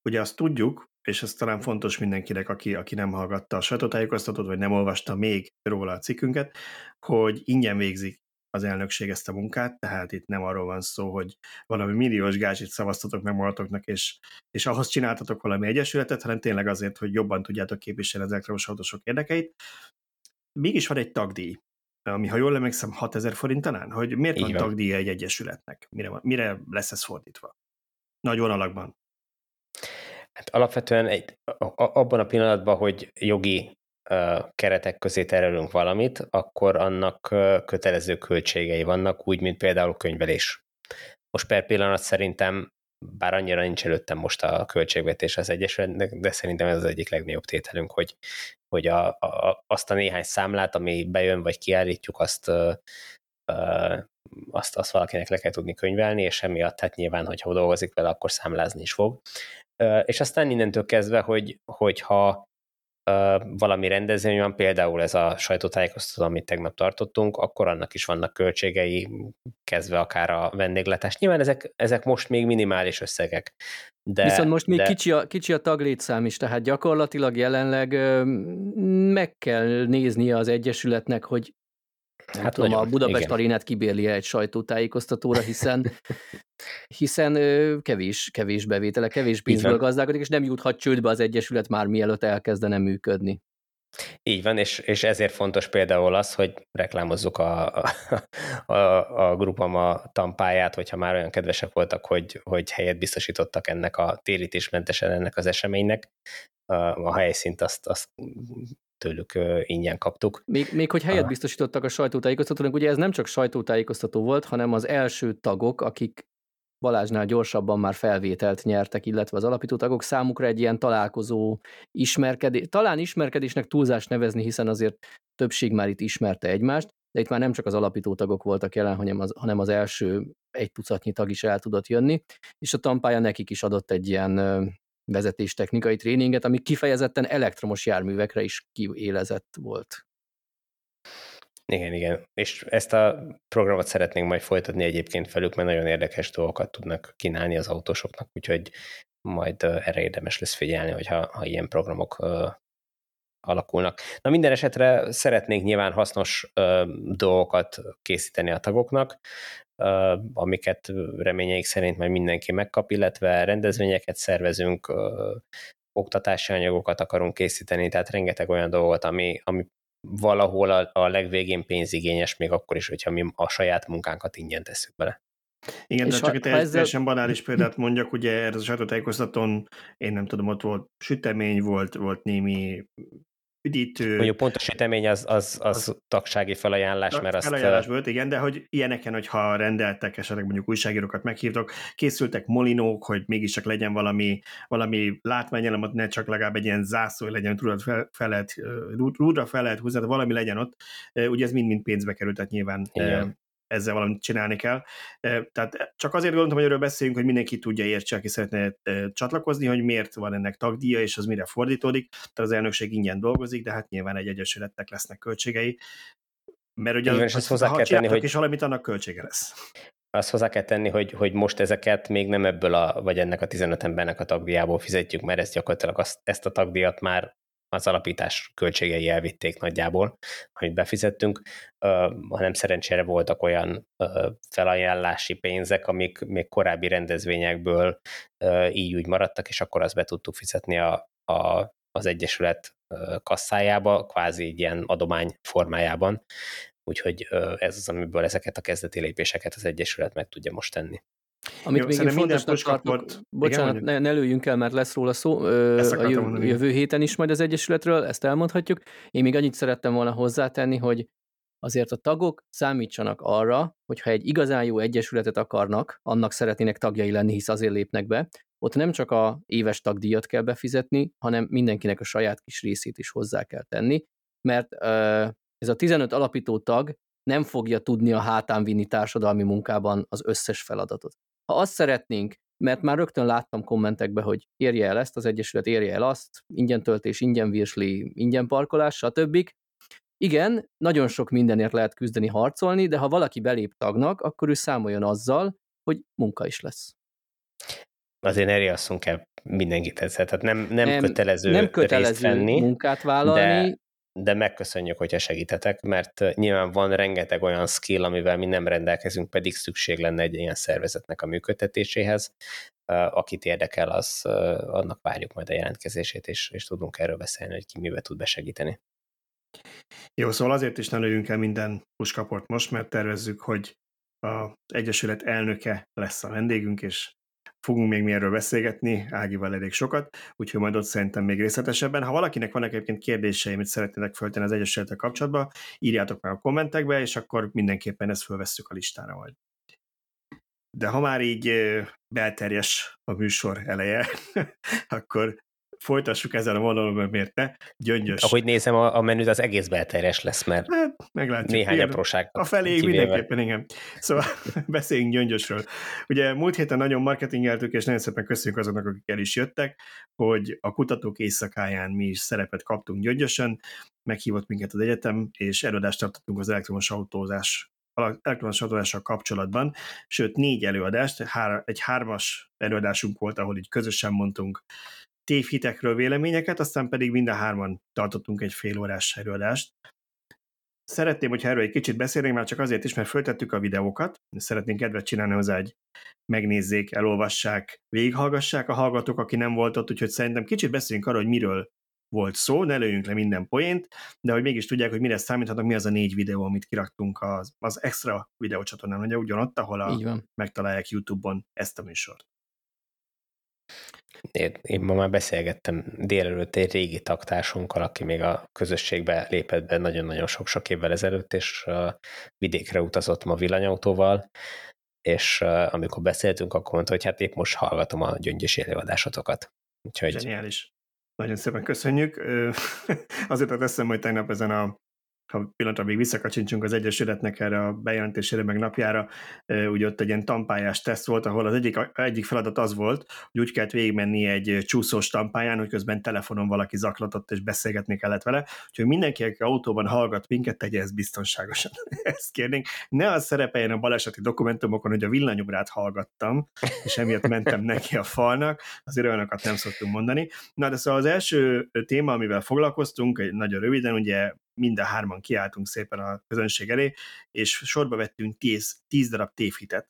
[SPEAKER 1] Ugye azt tudjuk, és ez talán fontos mindenkinek, aki, aki nem hallgatta a sajtótájékoztatót, vagy nem olvasta még róla a cikkünket, hogy ingyen végzik az elnökség ezt a munkát, tehát itt nem arról van szó, hogy valami milliós gázsit szavaztatok meg magatoknak, és, és ahhoz csináltatok valami egyesületet, hanem tényleg azért, hogy jobban tudjátok képviselni az elektromos autósok érdekeit. Mégis van egy tagdíj, ami, ha jól emlékszem, 6000 forint talán, hogy miért Így van, van tagdíja egy egyesületnek? Mire, mire lesz ez fordítva? Nagy vonalakban.
[SPEAKER 2] Hát alapvetően egy, abban a pillanatban, hogy jogi uh, keretek közé terelünk valamit, akkor annak uh, kötelező költségei vannak, úgy, mint például könyvelés. Most per pillanat szerintem, bár annyira nincs előttem most a költségvetés az Egyesületnek, de szerintem ez az egyik legnagyobb tételünk, hogy, hogy a, a, azt a néhány számlát, ami bejön, vagy kiállítjuk, azt, azt, azt valakinek le kell tudni könyvelni, és emiatt hát nyilván, hogyha dolgozik vele, akkor számlázni is fog. És aztán innentől kezdve, hogy, hogyha valami rendezvény van, például ez a sajtótájékoztató, amit tegnap tartottunk, akkor annak is vannak költségei, kezdve akár a vendéglátás. Nyilván ezek, ezek most még minimális összegek.
[SPEAKER 3] De, Viszont most még de... kicsi, a, kicsi a taglétszám is, tehát gyakorlatilag jelenleg meg kell néznie az Egyesületnek, hogy hát tudom, nagyon, a Budapest igen. arénát kibérli egy sajtótájékoztatóra, hiszen hiszen kevés, kevés bevétele, kevés pénzből gazdálkodik, és nem juthat csődbe az Egyesület már mielőtt elkezdene működni.
[SPEAKER 2] Így van, és, és ezért fontos például az, hogy reklámozzuk a, a, a, a grupama tampáját, hogyha már olyan kedvesek voltak, hogy, hogy helyet biztosítottak ennek a térítésmentesen ennek az eseménynek. A, a helyszínt azt, azt tőlük ingyen kaptuk.
[SPEAKER 3] Még, még hogy helyet biztosítottak a sajtótájékoztatónak, ugye ez nem csak sajtótájékoztató volt, hanem az első tagok, akik Balázsnál gyorsabban már felvételt nyertek, illetve az alapító tagok számukra egy ilyen találkozó ismerkedés, talán ismerkedésnek túlzás nevezni, hiszen azért többség már itt ismerte egymást, de itt már nem csak az alapító tagok voltak jelen, hanem az, hanem az első egy tucatnyi tag is el tudott jönni, és a tampája nekik is adott egy ilyen vezetéstechnikai tréninget, ami kifejezetten elektromos járművekre is kiélezett volt.
[SPEAKER 2] Igen, igen. És ezt a programot szeretnénk majd folytatni egyébként felük, mert nagyon érdekes dolgokat tudnak kínálni az autósoknak, úgyhogy majd erre érdemes lesz figyelni, hogyha ha ilyen programok uh, alakulnak. Na minden esetre szeretnénk nyilván hasznos uh, dolgokat készíteni a tagoknak, amiket reményeik szerint majd mindenki megkap, illetve rendezvényeket szervezünk, oktatási anyagokat akarunk készíteni, tehát rengeteg olyan dolgot, ami, ami valahol a, a legvégén pénzigényes, még akkor is, hogyha mi a saját munkánkat ingyen tesszük bele.
[SPEAKER 1] Igen, de csak egy teljesen ezzel... banális példát mondjak, ugye erre a sajtótájékoztatón, én nem tudom, ott volt sütemény, volt, volt némi üdítő.
[SPEAKER 2] Mondjuk pont a sütemény az, az, az, az tagsági felajánlás, mert azt...
[SPEAKER 1] Felajánlás volt, igen, de hogy ilyeneken, hogyha rendeltek, esetleg mondjuk újságírókat meghívtok, készültek molinók, hogy mégiscsak legyen valami, valami látványelem, ne csak legalább egy ilyen zászló legyen, tudod, fel, fel lehet, rúdra fel lehet húzni, valami legyen ott. Ugye ez mind-mind pénzbe került, tehát nyilván igen ezzel valamit csinálni kell. Tehát csak azért gondoltam, hogy erről beszéljünk, hogy mindenki tudja értse, aki szeretne csatlakozni, hogy miért van ennek tagdíja, és az mire fordítódik. Tehát az elnökség ingyen dolgozik, de hát nyilván egy egyesületnek lesznek költségei. Mert ugye, Igen, az, az, ha tenni, hogy... is valamit, annak költsége lesz
[SPEAKER 2] azt hozzá kell tenni, hogy, hogy most ezeket még nem ebből a, vagy ennek a 15 embernek a tagdíjából fizetjük, mert ezt gyakorlatilag azt, ezt a tagdíjat már az alapítás költségei elvitték nagyjából, amit befizettünk, hanem szerencsére voltak olyan felajánlási pénzek, amik még korábbi rendezvényekből így úgy maradtak, és akkor azt be tudtuk fizetni a, a, az Egyesület kasszájába, kvázi egy ilyen adomány formájában, úgyhogy ez az, amiből ezeket a kezdeti lépéseket az Egyesület meg tudja most tenni.
[SPEAKER 3] Amit Jó, még fontosnak tartok, bocsánat, igen, ne, ne lőjünk el, mert lesz róla szó a jövő, jövő héten is majd az Egyesületről, ezt elmondhatjuk. Én még annyit szerettem volna hozzátenni, hogy azért a tagok számítsanak arra, hogyha egy igazán jó egyesületet akarnak, annak szeretnének tagjai lenni, hisz azért lépnek be, ott nem csak a éves tagdíjat kell befizetni, hanem mindenkinek a saját kis részét is hozzá kell tenni, mert ez a 15 alapító tag nem fogja tudni a hátán vinni társadalmi munkában az összes feladatot. Ha azt szeretnénk, mert már rögtön láttam kommentekbe, hogy érje el ezt, az Egyesület érje el azt, ingyen töltés, ingyen virsli, ingyen parkolás, stb. Igen, nagyon sok mindenért lehet küzdeni, harcolni, de ha valaki belép tagnak, akkor ő számoljon azzal, hogy munka is lesz.
[SPEAKER 2] Azért ne riasszunk el mindenkit ezzel, tehát nem, nem, nem kötelező,
[SPEAKER 3] nem kötelező venni, munkát vállalni,
[SPEAKER 2] de de megköszönjük, hogyha segítetek, mert nyilván van rengeteg olyan skill, amivel mi nem rendelkezünk, pedig szükség lenne egy ilyen szervezetnek a működtetéséhez. Akit érdekel, az annak várjuk majd a jelentkezését, és, és tudunk erről beszélni, hogy ki mivel tud besegíteni.
[SPEAKER 1] Jó, szóval azért is ne lőjünk el minden puskaport most, mert tervezzük, hogy az Egyesület elnöke lesz a vendégünk, és fogunk még mi erről beszélgetni, Ágival elég sokat, úgyhogy majd ott szerintem még részletesebben. Ha valakinek vannak egyébként kérdései, amit szeretnének föltenni az Egyesülettel kapcsolatban, írjátok meg a kommentekbe, és akkor mindenképpen ezt fölvesszük a listára majd. De ha már így belterjes a műsor eleje, akkor folytassuk ezzel a vonalon, mert miért ne? Gyöngyös.
[SPEAKER 2] Ahogy nézem, a, a menüt az egész belterjes lesz, mert hát, meglátjuk. néhány apróság.
[SPEAKER 1] A felé mindenképpen, igen. Szóval beszéljünk Gyöngyösről. Ugye múlt héten nagyon marketingeltük, és nagyon szépen köszönjük azoknak, akik el is jöttek, hogy a kutatók éjszakáján mi is szerepet kaptunk Gyöngyösön, meghívott minket az egyetem, és előadást tartottunk az elektromos autózás elektromos autózással kapcsolatban, sőt négy előadást, hár, egy hármas előadásunk volt, ahol így közösen mondtunk tévhitekről véleményeket, aztán pedig mind a hárman tartottunk egy fél órás előadást. Szeretném, hogyha erről egy kicsit beszélnénk, már csak azért is, mert föltettük a videókat, szeretnénk kedvet csinálni hozzá, hogy megnézzék, elolvassák, végighallgassák a hallgatók, aki nem volt ott, úgyhogy szerintem kicsit beszéljünk arról, hogy miről volt szó, ne lőjünk le minden poént, de hogy mégis tudják, hogy mire számíthatnak, mi az a négy videó, amit kiraktunk az, az extra videócsatornán, ugye ugyanott, ahol a, megtalálják YouTube-on ezt a műsort.
[SPEAKER 2] Én, én ma már beszélgettem délelőtt egy régi taktársunkkal, aki még a közösségbe lépett be nagyon-nagyon sok-sok évvel ezelőtt, és a vidékre utazott ma villanyautóval, és amikor beszéltünk, akkor mondta, hogy hát épp most hallgatom a gyöngyös előadásotokat.
[SPEAKER 1] Úgyhogy... Zseniális. Nagyon szépen köszönjük. Azért teszem, hogy tegnap ezen a ha pillanatra még visszakacsincsunk az Egyesületnek erre a bejelentésére, meg napjára, ugye ott egy ilyen tampályás teszt volt, ahol az egyik, egyik feladat az volt, hogy úgy kellett végigmenni egy csúszós tampályán, hogy közben telefonon valaki zaklatott, és beszélgetni kellett vele. Úgyhogy mindenki, aki autóban hallgat minket, tegye ezt biztonságosan. ezt kérnénk. Ne az szerepeljen a baleseti dokumentumokon, hogy a villanyugrát hallgattam, és emiatt mentem neki a falnak, azért olyanokat nem szoktunk mondani. Na, de szóval az első téma, amivel foglalkoztunk, nagyon röviden, ugye mind a hárman kiálltunk szépen a közönség elé, és sorba vettünk tíz, tíz darab tévhitet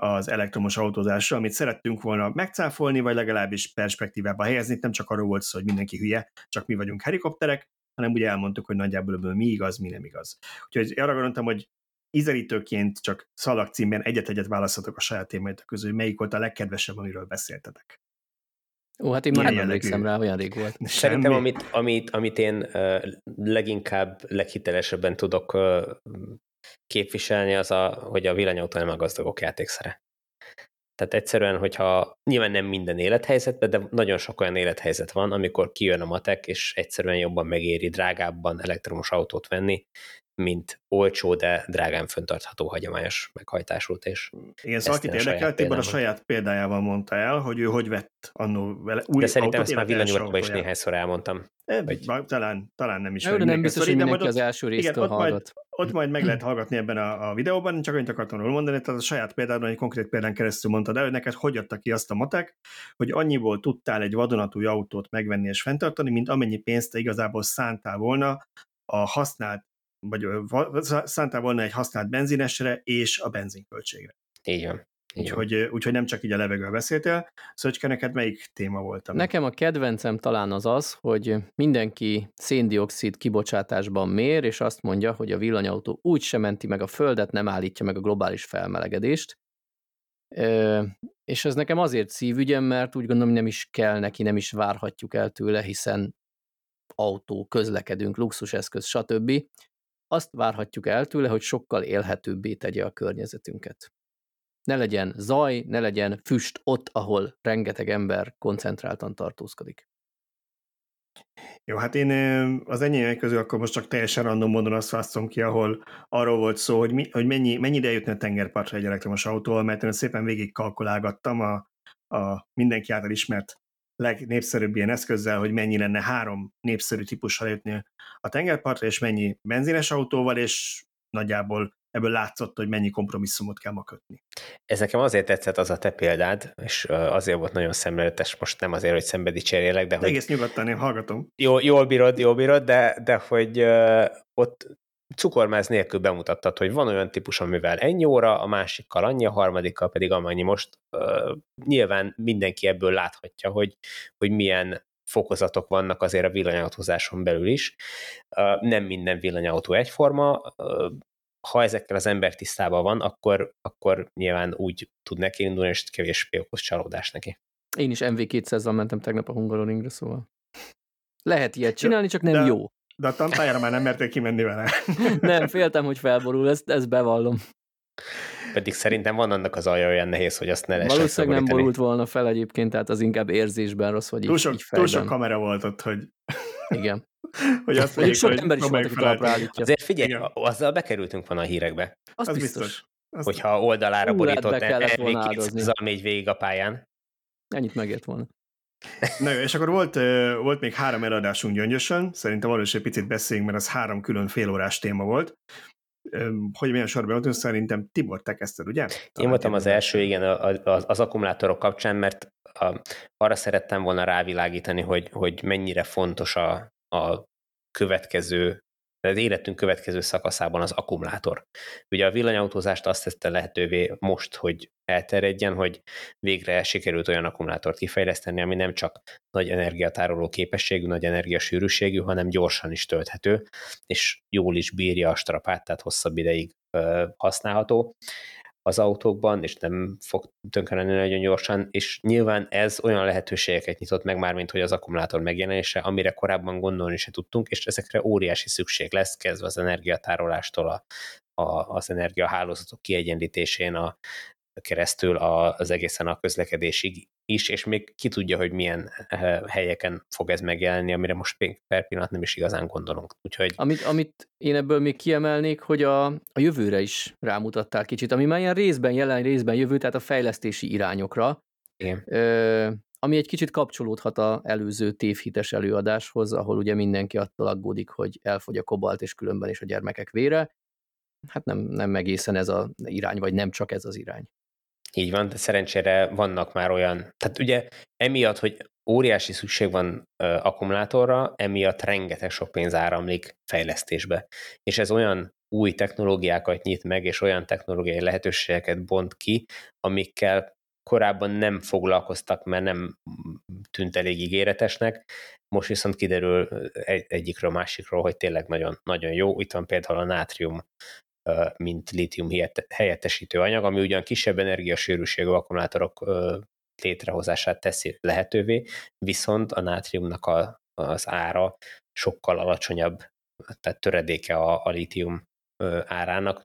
[SPEAKER 1] az elektromos autózásra, amit szerettünk volna megcáfolni, vagy legalábbis perspektívába helyezni. Nem csak arról volt szó, hogy mindenki hülye, csak mi vagyunk helikopterek, hanem ugye elmondtuk, hogy nagyjából ebből mi igaz, mi nem igaz. Úgyhogy arra gondoltam, hogy ízelítőként csak szalagcímben egyet-egyet választhatok a saját témáitok közül, hogy melyik volt a legkedvesebb, amiről beszéltetek.
[SPEAKER 3] Ó, hát én már nem emlékszem rá, olyan rég volt.
[SPEAKER 2] Semmi. Szerintem, amit, amit, amit én leginkább, leghitelesebben tudok képviselni, az a, hogy a villanyautó nem a gazdagok játékszere. Tehát egyszerűen, hogyha nyilván nem minden élethelyzetben, de nagyon sok olyan élethelyzet van, amikor kijön a matek, és egyszerűen jobban megéri drágábban elektromos autót venni, mint olcsó, de drágán föntartható hagyományos meghajtásút. És
[SPEAKER 1] Igen, szóval akit érdekel, Tibor a saját példájával mondta el, hogy ő hogy vett annó vele új
[SPEAKER 2] De szerintem ezt már villanyúrakban is néhányszor elmondtam.
[SPEAKER 1] E, vagy... Talán, talán nem is.
[SPEAKER 3] De nem biztos, hogy mindenki az első résztől igen, hallgat.
[SPEAKER 1] Majd, ott majd meg lehet hallgatni ebben a, a videóban, csak annyit akartam róla mondani, tehát a saját példádon, egy konkrét példán keresztül mondtad el, hogy neked hogy adta ki azt a matek, hogy annyiból tudtál egy vadonatúj autót megvenni és fenntartani, mint amennyi pénzt te igazából szántál volna a használt, vagy szántál volna egy használt benzinesre és a benzinköltségre.
[SPEAKER 2] Így van.
[SPEAKER 1] Úgyhogy, úgyhogy nem csak így a levegővel beszéltél. Szöcske, neked melyik téma volt?
[SPEAKER 3] Ami? Nekem a kedvencem talán az az, hogy mindenki széndiokszid kibocsátásban mér, és azt mondja, hogy a villanyautó úgy sem menti meg a Földet, nem állítja meg a globális felmelegedést. És ez nekem azért szívügyem, mert úgy gondolom, nem is kell neki, nem is várhatjuk el tőle, hiszen autó, közlekedünk, luxuseszköz, stb. Azt várhatjuk el tőle, hogy sokkal élhetőbbé tegye a környezetünket ne legyen zaj, ne legyen füst ott, ahol rengeteg ember koncentráltan tartózkodik.
[SPEAKER 1] Jó, hát én az enyémek közül akkor most csak teljesen random módon azt választom ki, ahol arról volt szó, hogy, mi, hogy mennyi, mennyi ide jutna a tengerpartra egy elektromos autóval, mert én szépen végig kalkulálgattam a, a mindenki által ismert legnépszerűbb ilyen eszközzel, hogy mennyi lenne három népszerű típussal jutni a tengerpartra, és mennyi benzines autóval, és nagyjából ebből látszott, hogy mennyi kompromisszumot kell ma kötni.
[SPEAKER 2] Ez nekem azért tetszett az a te példád, és azért volt nagyon szemléletes, most nem azért, hogy szembedi cserélek, de, hogy...
[SPEAKER 1] Egész nyugodtan, én hallgatom.
[SPEAKER 2] Jó, jól bírod, jól bírod, de, de hogy ott cukormáz nélkül bemutattad, hogy van olyan típus, amivel ennyi óra, a másikkal annyi, a harmadikkal pedig amennyi most. Uh, nyilván mindenki ebből láthatja, hogy, hogy milyen fokozatok vannak azért a villanyautózáson belül is. Uh, nem minden villanyautó egyforma, uh, ha ezekkel az ember tisztában van, akkor, akkor nyilván úgy tud neki indulni, és kevésbé okoz csalódás neki.
[SPEAKER 3] Én is MV200-zal mentem tegnap a Hungaroringre, szóval lehet ilyet csinálni, csak nem de, jó.
[SPEAKER 1] De a tantájára már nem mertél kimenni vele.
[SPEAKER 3] nem, féltem, hogy felborul, ezt, ezt bevallom.
[SPEAKER 2] Pedig szerintem van annak az alja olyan nehéz, hogy azt ne lehessen
[SPEAKER 3] Valószínűleg nem borult volna fel egyébként, tehát az inkább érzésben rossz, vagy túl
[SPEAKER 1] sok,
[SPEAKER 3] így
[SPEAKER 1] túl sok kamera volt ott, hogy...
[SPEAKER 3] Igen.
[SPEAKER 1] hogy azt mondjuk,
[SPEAKER 3] sok ember is volt, aki talpra
[SPEAKER 2] állítja. Azért figyelj, Igen. azzal bekerültünk volna a hírekbe.
[SPEAKER 3] Az, az biztos. biztos.
[SPEAKER 2] Azt Hogyha oldalára Hú, borított MV200 még végig a pályán.
[SPEAKER 3] Ennyit megért volna.
[SPEAKER 1] Na jó, és akkor volt, volt még három eladásunk gyöngyösen, szerintem arról is egy picit beszéljünk, mert az három külön félórás téma volt. Hogy milyen sorban voltunk, szerintem Tibor, te kezdted, ugye? Talán
[SPEAKER 2] Én voltam az első, igen, az, az akkumulátorok kapcsán, mert a, arra szerettem volna rávilágítani, hogy, hogy mennyire fontos a, a következő az életünk következő szakaszában az akkumulátor. Ugye a villanyautózást azt tette lehetővé most, hogy elterjedjen, hogy végre sikerült olyan akkumulátort kifejleszteni, ami nem csak nagy energiatároló képességű, nagy energiasűrűségű, hanem gyorsan is tölthető, és jól is bírja a strapát, tehát hosszabb ideig használható az autókban, és nem fog tönkre lenni nagyon gyorsan, és nyilván ez olyan lehetőségeket nyitott meg már, mint hogy az akkumulátor megjelenése, amire korábban gondolni se tudtunk, és ezekre óriási szükség lesz, kezdve az energiatárolástól a, a, az energiahálózatok kiegyenlítésén, a, keresztül az egészen a közlekedésig is, és még ki tudja, hogy milyen eh, helyeken fog ez megjelenni, amire most per pillanat nem is igazán gondolunk. Úgyhogy...
[SPEAKER 3] Amit, amit én ebből még kiemelnék, hogy a, a jövőre is rámutattál kicsit, ami már ilyen részben jelen, részben jövő, tehát a fejlesztési irányokra.
[SPEAKER 2] Igen.
[SPEAKER 3] Ö, ami egy kicsit kapcsolódhat a előző tévhites előadáshoz, ahol ugye mindenki attól aggódik, hogy elfogy a kobalt, és különben is a gyermekek vére. Hát nem, nem egészen ez az irány, vagy nem csak ez az irány.
[SPEAKER 2] Így van, de szerencsére vannak már olyan, tehát ugye emiatt, hogy óriási szükség van ö, akkumulátorra, emiatt rengeteg sok pénz áramlik fejlesztésbe. És ez olyan új technológiákat nyit meg, és olyan technológiai lehetőségeket bont ki, amikkel korábban nem foglalkoztak, mert nem tűnt elég ígéretesnek, most viszont kiderül egy, egyikről másikról, hogy tényleg nagyon, nagyon jó. Itt van például a nátrium mint lítium helyettesítő anyag, ami ugyan kisebb energiasűrűségű akkumulátorok létrehozását teszi lehetővé, viszont a nátriumnak a, az ára sokkal alacsonyabb, tehát töredéke a, a lítium árának,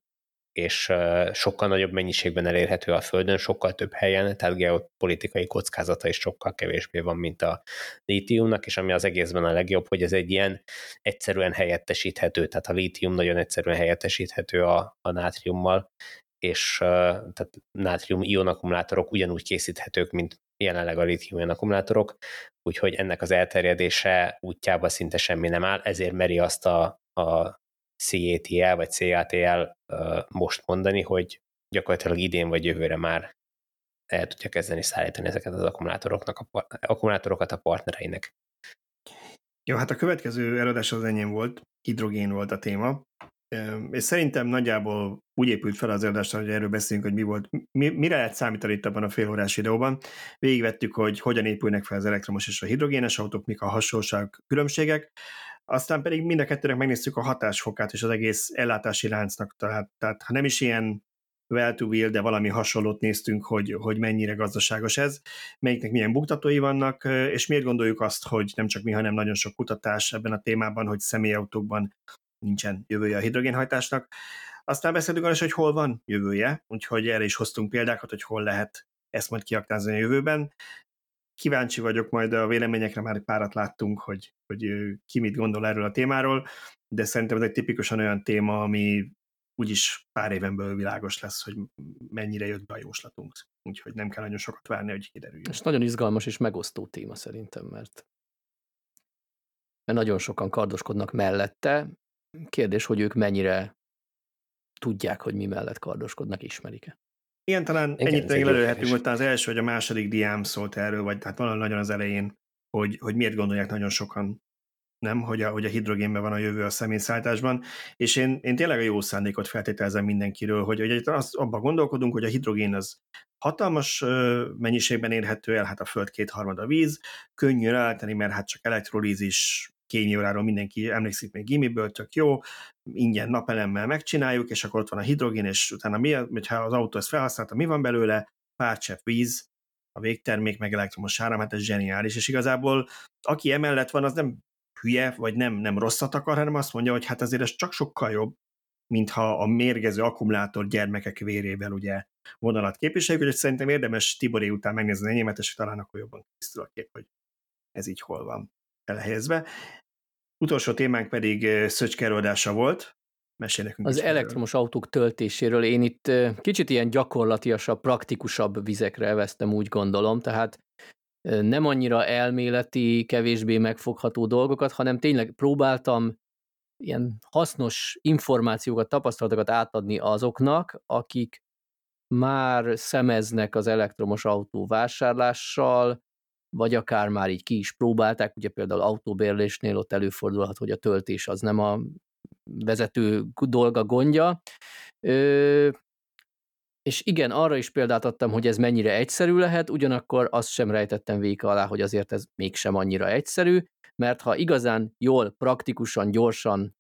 [SPEAKER 2] és sokkal nagyobb mennyiségben elérhető a Földön, sokkal több helyen, tehát geopolitikai kockázata is sokkal kevésbé van, mint a lítiumnak, és ami az egészben a legjobb, hogy ez egy ilyen egyszerűen helyettesíthető, tehát a lítium nagyon egyszerűen helyettesíthető a, a nátriummal, és tehát nátrium-ion akkumulátorok ugyanúgy készíthetők, mint jelenleg a lítium akkumulátorok, úgyhogy ennek az elterjedése útjába szinte semmi nem áll, ezért meri azt a, a CATL vagy CATL most mondani, hogy gyakorlatilag idén vagy jövőre már el tudja kezdeni szállítani ezeket az akkumulátoroknak a, akkumulátorokat a partnereinek.
[SPEAKER 1] Jó, hát a következő előadás az enyém volt, hidrogén volt a téma, és szerintem nagyjából úgy épült fel az előadás, hogy erről beszélünk, hogy mi volt, mi, mire lehet számítani itt abban a félórás videóban. Végigvettük, hogy hogyan épülnek fel az elektromos és a hidrogénes autók, mik a hasonlóság, különbségek, aztán pedig mind a kettőnek megnéztük a hatásfokát és az egész ellátási láncnak, tehát, tehát ha nem is ilyen well to wheel, de valami hasonlót néztünk, hogy, hogy mennyire gazdaságos ez, melyiknek milyen buktatói vannak, és miért gondoljuk azt, hogy nem csak mi, hanem nagyon sok kutatás ebben a témában, hogy személyautókban nincsen jövője a hidrogénhajtásnak. Aztán beszéltünk arra is, hogy hol van jövője, úgyhogy erre is hoztunk példákat, hogy hol lehet ezt majd kiaktázni a jövőben. Kíváncsi vagyok, majd a véleményekre már egy párat láttunk, hogy, hogy ki mit gondol erről a témáról, de szerintem ez egy tipikusan olyan téma, ami úgyis pár éven belül világos lesz, hogy mennyire jött be a jóslatunk. Úgyhogy nem kell nagyon sokat várni, hogy kiderüljön.
[SPEAKER 3] És nagyon izgalmas és megosztó téma szerintem, mert, mert nagyon sokan kardoskodnak mellette. Kérdés, hogy ők mennyire tudják, hogy mi mellett kardoskodnak, ismerik-e.
[SPEAKER 1] Igen, talán Igen, ennyit még lelőhetünk, hogy az első vagy a második diám szólt erről, vagy tehát valami nagyon az elején, hogy, hogy miért gondolják nagyon sokan nem, hogy a, hogy a hidrogénben van a jövő a személyszállításban, és én, én tényleg a jó szándékot feltételezem mindenkiről, hogy, hogy azt abban gondolkodunk, hogy a hidrogén az hatalmas mennyiségben érhető el, hát a föld kétharmada víz, könnyű eltenni, mert hát csak elektrolízis, kémióráról mindenki emlékszik még gimiből, tök jó, ingyen napelemmel megcsináljuk, és akkor ott van a hidrogén, és utána mi, hogyha az autó ezt felhasználta, mi van belőle? Pár csepp víz, a végtermék, meg elektromos áram, hát ez zseniális, és igazából aki emellett van, az nem hülye, vagy nem, nem rosszat akar, hanem azt mondja, hogy hát azért ez csak sokkal jobb, mintha a mérgező akkumulátor gyermekek vérével ugye vonalat képviseljük, úgyhogy szerintem érdemes Tiboré után megnézni a enyémet, és talán akkor jobban tisztul a kép, hogy ez így hol van elhelyezve. Utolsó témánk pedig Szöcske előadása volt. Mesélj nekünk
[SPEAKER 3] Az elektromos erről. autók töltéséről én itt kicsit ilyen gyakorlatiasabb, praktikusabb vizekre vesztem, úgy gondolom, tehát nem annyira elméleti, kevésbé megfogható dolgokat, hanem tényleg próbáltam ilyen hasznos információkat, tapasztalatokat átadni azoknak, akik már szemeznek az elektromos autó vásárlással, vagy akár már így ki is próbálták, ugye például autóbérlésnél ott előfordulhat, hogy a töltés az nem a vezető dolga gondja. Ö, és igen, arra is példát adtam, hogy ez mennyire egyszerű lehet, ugyanakkor azt sem rejtettem véka alá, hogy azért ez mégsem annyira egyszerű, mert ha igazán jól, praktikusan, gyorsan,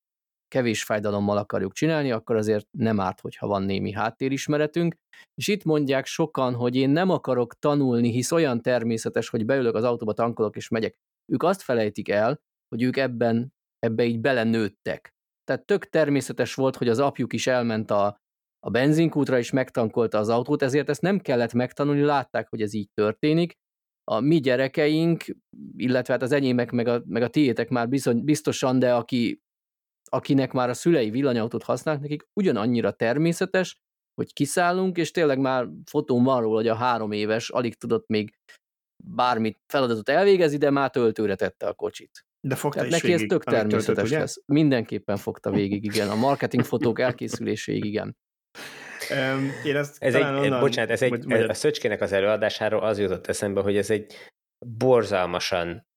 [SPEAKER 3] kevés fájdalommal akarjuk csinálni, akkor azért nem árt, hogyha van némi háttérismeretünk. És itt mondják sokan, hogy én nem akarok tanulni, hisz olyan természetes, hogy beülök az autóba, tankolok és megyek. Ők azt felejtik el, hogy ők ebben, ebbe így belenőttek. Tehát tök természetes volt, hogy az apjuk is elment a, a benzinkútra és megtankolta az autót, ezért ezt nem kellett megtanulni, látták, hogy ez így történik. A mi gyerekeink, illetve hát az enyémek, meg a, meg a tiétek már bizony, biztosan, de aki, akinek már a szülei villanyautót használnak, nekik ugyanannyira természetes, hogy kiszállunk, és tényleg már fotón van róla, hogy a három éves alig tudott még bármit feladatot elvégezni, de már töltőre tette a kocsit.
[SPEAKER 1] De fogta
[SPEAKER 3] Tehát neki végig, ez tök természetes töltött, lesz. Mindenképpen fogta végig, igen. A marketing fotók elkészüléséig, igen.
[SPEAKER 2] Um, én ezt ez egy, onnan, bocsánat, ez egy, vagy, a Szöcskének az előadásáról az jutott eszembe, hogy ez egy borzalmasan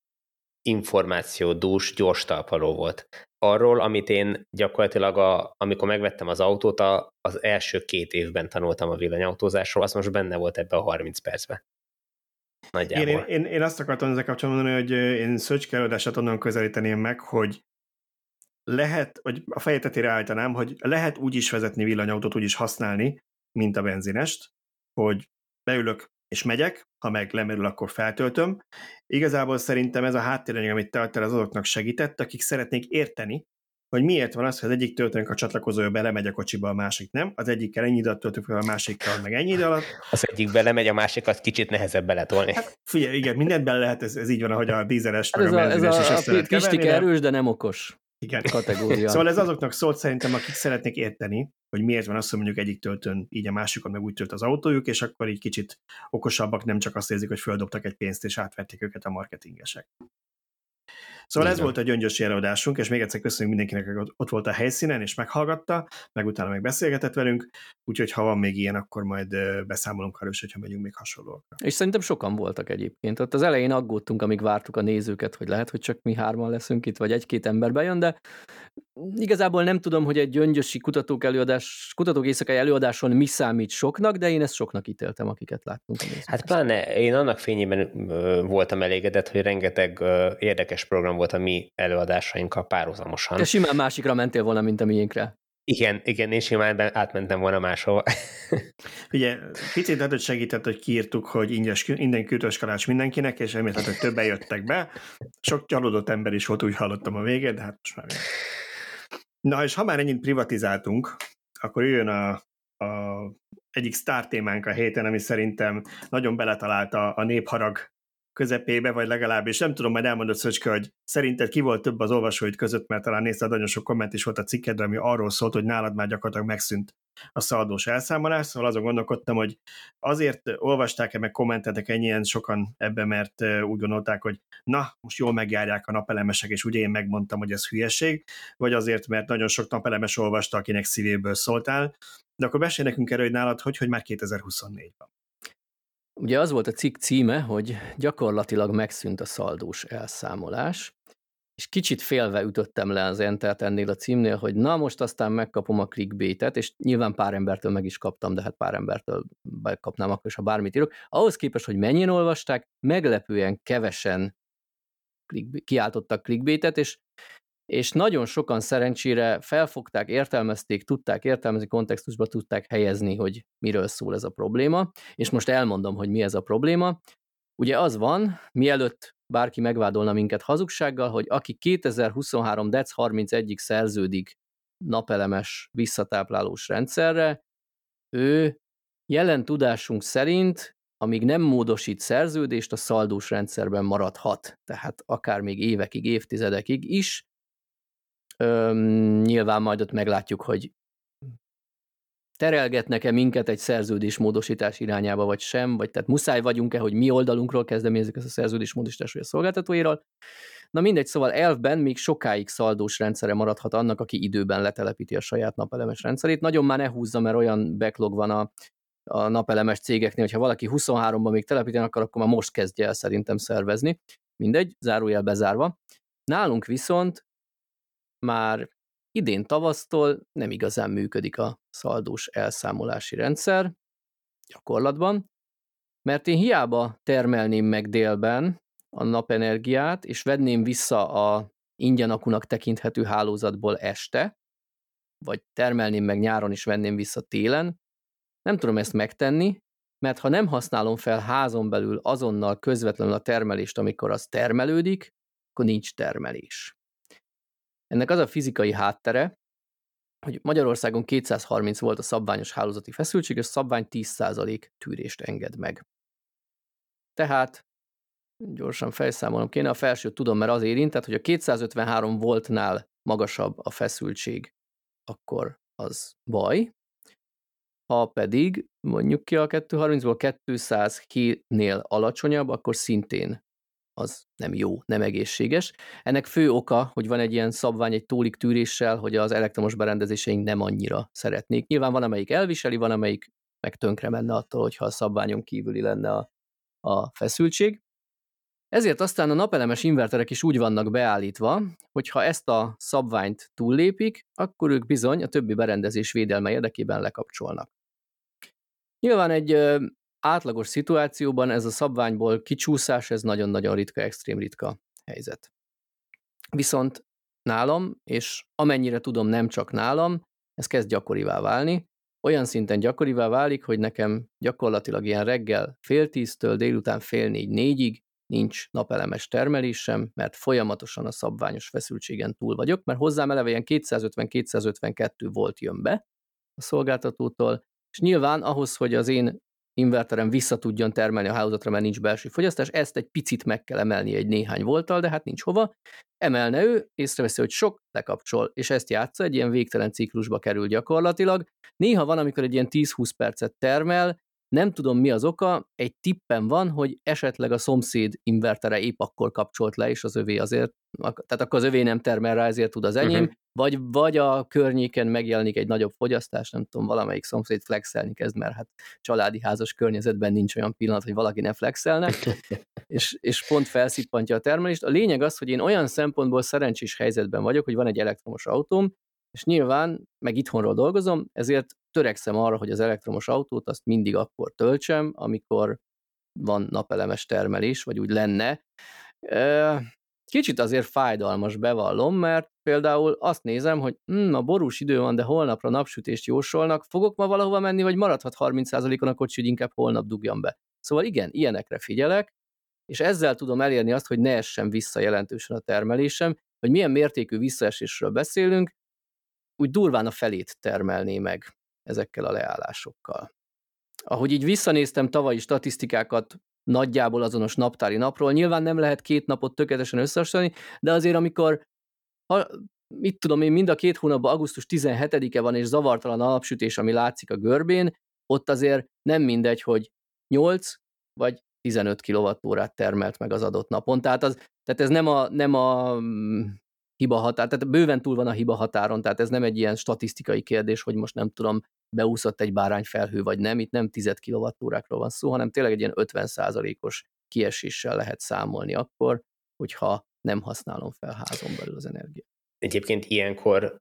[SPEAKER 2] információdús, gyors talpaló volt. Arról, amit én gyakorlatilag, a, amikor megvettem az autót, a, az első két évben tanultam a villanyautózásról, az most benne volt ebbe a 30 percben.
[SPEAKER 1] Nagyjából. Én, én, én azt akartam ezzel kapcsolatban mondani, hogy én Szöcske előadását onnan közelíteném meg, hogy lehet, vagy a fejetetére állítanám, hogy lehet úgy is vezetni villanyautót, úgy is használni, mint a benzinest, hogy beülök és megyek, ha meg lemerül, akkor feltöltöm. Igazából szerintem ez a háttéranyag, amit te adtál, az azoknak segített, akik szeretnék érteni, hogy miért van az, hogy az egyik töltőnk a csatlakozója belemegy a kocsiba, a másik nem. Az egyikkel ennyi időt töltünk fel, a másikkal meg ennyi idő alatt.
[SPEAKER 2] Az egyik belemegy, a másikat kicsit nehezebb beletolni. Hát,
[SPEAKER 1] figyelj, igen, mindent bele lehet, ez, ez így van, ahogy a dízeles,
[SPEAKER 3] hát ez a, ez a, is a, a Pistike erős, de nem okos
[SPEAKER 1] igen. kategória. szóval ez azoknak szólt szerintem, akik szeretnék érteni, hogy miért van az, hogy mondjuk egyik töltőn így a másikon meg úgy tölt az autójuk, és akkor így kicsit okosabbak, nem csak azt érzik, hogy földobtak egy pénzt, és átvették őket a marketingesek. Szóval Igen. ez volt a gyöngyös előadásunk, és még egyszer köszönjük mindenkinek, hogy ott volt a helyszínen, és meghallgatta, meg utána meg beszélgetett velünk, úgyhogy ha van még ilyen, akkor majd beszámolunk arról hogyha megyünk még hasonlókra.
[SPEAKER 3] És szerintem sokan voltak egyébként. Ott az elején aggódtunk, amíg vártuk a nézőket, hogy lehet, hogy csak mi hárman leszünk itt, vagy egy-két ember bejön, de igazából nem tudom, hogy egy gyöngyösi kutatók előadás, kutatók éjszakai előadáson mi számít soknak, de én ezt soknak ítéltem, akiket láttunk. A
[SPEAKER 2] hát pláne én annak fényében voltam elégedett, hogy rengeteg érdekes program volt a mi előadásainkkal párhuzamosan.
[SPEAKER 3] Te simán másikra mentél volna, mint a miénkre.
[SPEAKER 2] Igen, igen, én simán átmentem volna máshova.
[SPEAKER 1] Ugye, picit lehet, hogy segített, hogy kiírtuk, hogy ingyenes, minden küldős kalács mindenkinek, és emiatt, hogy többen jöttek be. Sok csalódott ember is volt, úgy hallottam a végét, de hát most már Na, és ha már ennyit privatizáltunk, akkor jön a, a egyik sztár témánk a héten, ami szerintem nagyon beletalálta a népharag közepébe, vagy legalábbis nem tudom, majd elmondod Szöcske, hogy szerinted ki volt több az olvasóid között, mert talán nézted, nagyon sok komment is volt a cikkedre, ami arról szólt, hogy nálad már gyakorlatilag megszűnt a szaldós elszámolás, szóval azon gondolkodtam, hogy azért olvasták-e meg kommentetek ennyien sokan ebbe, mert úgy gondolták, hogy na, most jól megjárják a napelemesek, és ugye én megmondtam, hogy ez hülyeség, vagy azért, mert nagyon sok napelemes olvasta, akinek szívéből szóltál, de akkor mesélj nekünk erről, hogy nálad hogy, hogy már 2024-ban.
[SPEAKER 3] Ugye az volt a cikk címe, hogy gyakorlatilag megszűnt a szaldós elszámolás, és kicsit félve ütöttem le az entert ennél a címnél, hogy na most aztán megkapom a clickbaitet, és nyilván pár embertől meg is kaptam, de hát pár embertől megkapnám akkor is, ha bármit írok. Ahhoz képest, hogy mennyien olvasták, meglepően kevesen kiáltottak clickbaitet, és és nagyon sokan szerencsére felfogták, értelmezték, tudták értelmezni, kontextusba tudták helyezni, hogy miről szól ez a probléma, és most elmondom, hogy mi ez a probléma. Ugye az van, mielőtt bárki megvádolna minket hazugsággal, hogy aki 2023. dec 31-ig szerződik napelemes visszatáplálós rendszerre, ő jelen tudásunk szerint, amíg nem módosít szerződést, a szaldós rendszerben maradhat. Tehát akár még évekig, évtizedekig is, Öm, nyilván majd ott meglátjuk, hogy terelgetnek-e minket egy szerződésmódosítás irányába, vagy sem, vagy tehát muszáj vagyunk-e, hogy mi oldalunkról kezdeményezzük ezt a szerződésmódosítást, vagy a szolgáltatóiról. Na mindegy, szóval elfben még sokáig szaldós rendszere maradhat annak, aki időben letelepíti a saját napelemes rendszerét. Nagyon már ne húzza, mert olyan backlog van a, a napelemes cégeknél, hogyha valaki 23-ban még telepíteni akar, akkor már most kezdje el szerintem szervezni. Mindegy, zárójel bezárva. Nálunk viszont már idén tavasztól nem igazán működik a szaldós elszámolási rendszer gyakorlatban, mert én hiába termelném meg délben a napenergiát, és venném vissza a ingyenakunak tekinthető hálózatból este, vagy termelném meg nyáron is venném vissza télen, nem tudom ezt megtenni, mert ha nem használom fel házon belül azonnal közvetlenül a termelést, amikor az termelődik, akkor nincs termelés. Ennek az a fizikai háttere, hogy Magyarországon 230 volt a szabványos hálózati feszültség, és a szabvány 10% tűrést enged meg. Tehát gyorsan felszámolom kéne, a felső tudom, mert az érint, tehát hogy a 253 voltnál magasabb a feszültség, akkor az baj. Ha pedig mondjuk ki a 230-ból 207-nél alacsonyabb, akkor szintén az nem jó, nem egészséges. Ennek fő oka, hogy van egy ilyen szabvány, egy tólik tűréssel, hogy az elektromos berendezéseink nem annyira szeretnék. Nyilván van, amelyik elviseli, van, amelyik meg tönkre menne attól, hogyha a szabványon kívüli lenne a, a feszültség. Ezért aztán a napelemes inverterek is úgy vannak beállítva, hogy ha ezt a szabványt túllépik, akkor ők bizony a többi berendezés védelme érdekében lekapcsolnak. Nyilván egy átlagos szituációban ez a szabványból kicsúszás, ez nagyon-nagyon ritka, extrém ritka helyzet. Viszont nálam, és amennyire tudom, nem csak nálam, ez kezd gyakorivá válni. Olyan szinten gyakorivá válik, hogy nekem gyakorlatilag ilyen reggel fél tíztől délután fél négy-négyig nincs napelemes termelésem, mert folyamatosan a szabványos feszültségen túl vagyok, mert hozzám eleve ilyen 250-252 volt jön be a szolgáltatótól, és nyilván ahhoz, hogy az én inverterem vissza tudjon termelni a hálózatra, mert nincs belső fogyasztás, ezt egy picit meg kell emelni egy néhány volttal, de hát nincs hova. Emelne ő, észreveszi, hogy sok, lekapcsol, és ezt játsza, egy ilyen végtelen ciklusba kerül gyakorlatilag. Néha van, amikor egy ilyen 10-20 percet termel, nem tudom mi az oka, egy tippem van, hogy esetleg a szomszéd invertere épp akkor kapcsolt le, és az övé azért, tehát akkor az övé nem termel rá, ezért tud az enyém, uh-huh. vagy, vagy a környéken megjelenik egy nagyobb fogyasztás, nem tudom, valamelyik szomszéd flexelni kezd, mert hát családi házas környezetben nincs olyan pillanat, hogy valaki ne flexelne, és, és pont felszippantja a termelést. A lényeg az, hogy én olyan szempontból szerencsés helyzetben vagyok, hogy van egy elektromos autóm, és nyilván, meg itthonról dolgozom, ezért törekszem arra, hogy az elektromos autót azt mindig akkor töltsem, amikor van napelemes termelés, vagy úgy lenne. Kicsit azért fájdalmas, bevallom, mert például azt nézem, hogy hm, a borús idő van, de holnapra napsütést jósolnak, fogok ma valahova menni, vagy maradhat 30%-on a kocsi, hogy inkább holnap dugjam be. Szóval igen, ilyenekre figyelek, és ezzel tudom elérni azt, hogy ne essen vissza jelentősen a termelésem, hogy milyen mértékű visszaesésről beszélünk, úgy durván a felét termelné meg ezekkel a leállásokkal. Ahogy így visszanéztem tavalyi statisztikákat nagyjából azonos naptári napról, nyilván nem lehet két napot tökéletesen összehasonlítani, de azért amikor ha, mit tudom én, mind a két hónapban augusztus 17-e van, és zavartalan a napsütés, ami látszik a görbén, ott azért nem mindegy, hogy 8 vagy 15 kWh termelt meg az adott napon. Tehát, az, tehát ez nem a, nem a mm, hiba határ, tehát bőven túl van a hiba határon, tehát ez nem egy ilyen statisztikai kérdés, hogy most nem tudom, beúszott egy bárányfelhő vagy nem, itt nem 10 kWh-ról van szó, hanem tényleg egy ilyen 50%-os kieséssel lehet számolni akkor, hogyha nem használom fel házon belül az energiát.
[SPEAKER 2] Egyébként ilyenkor,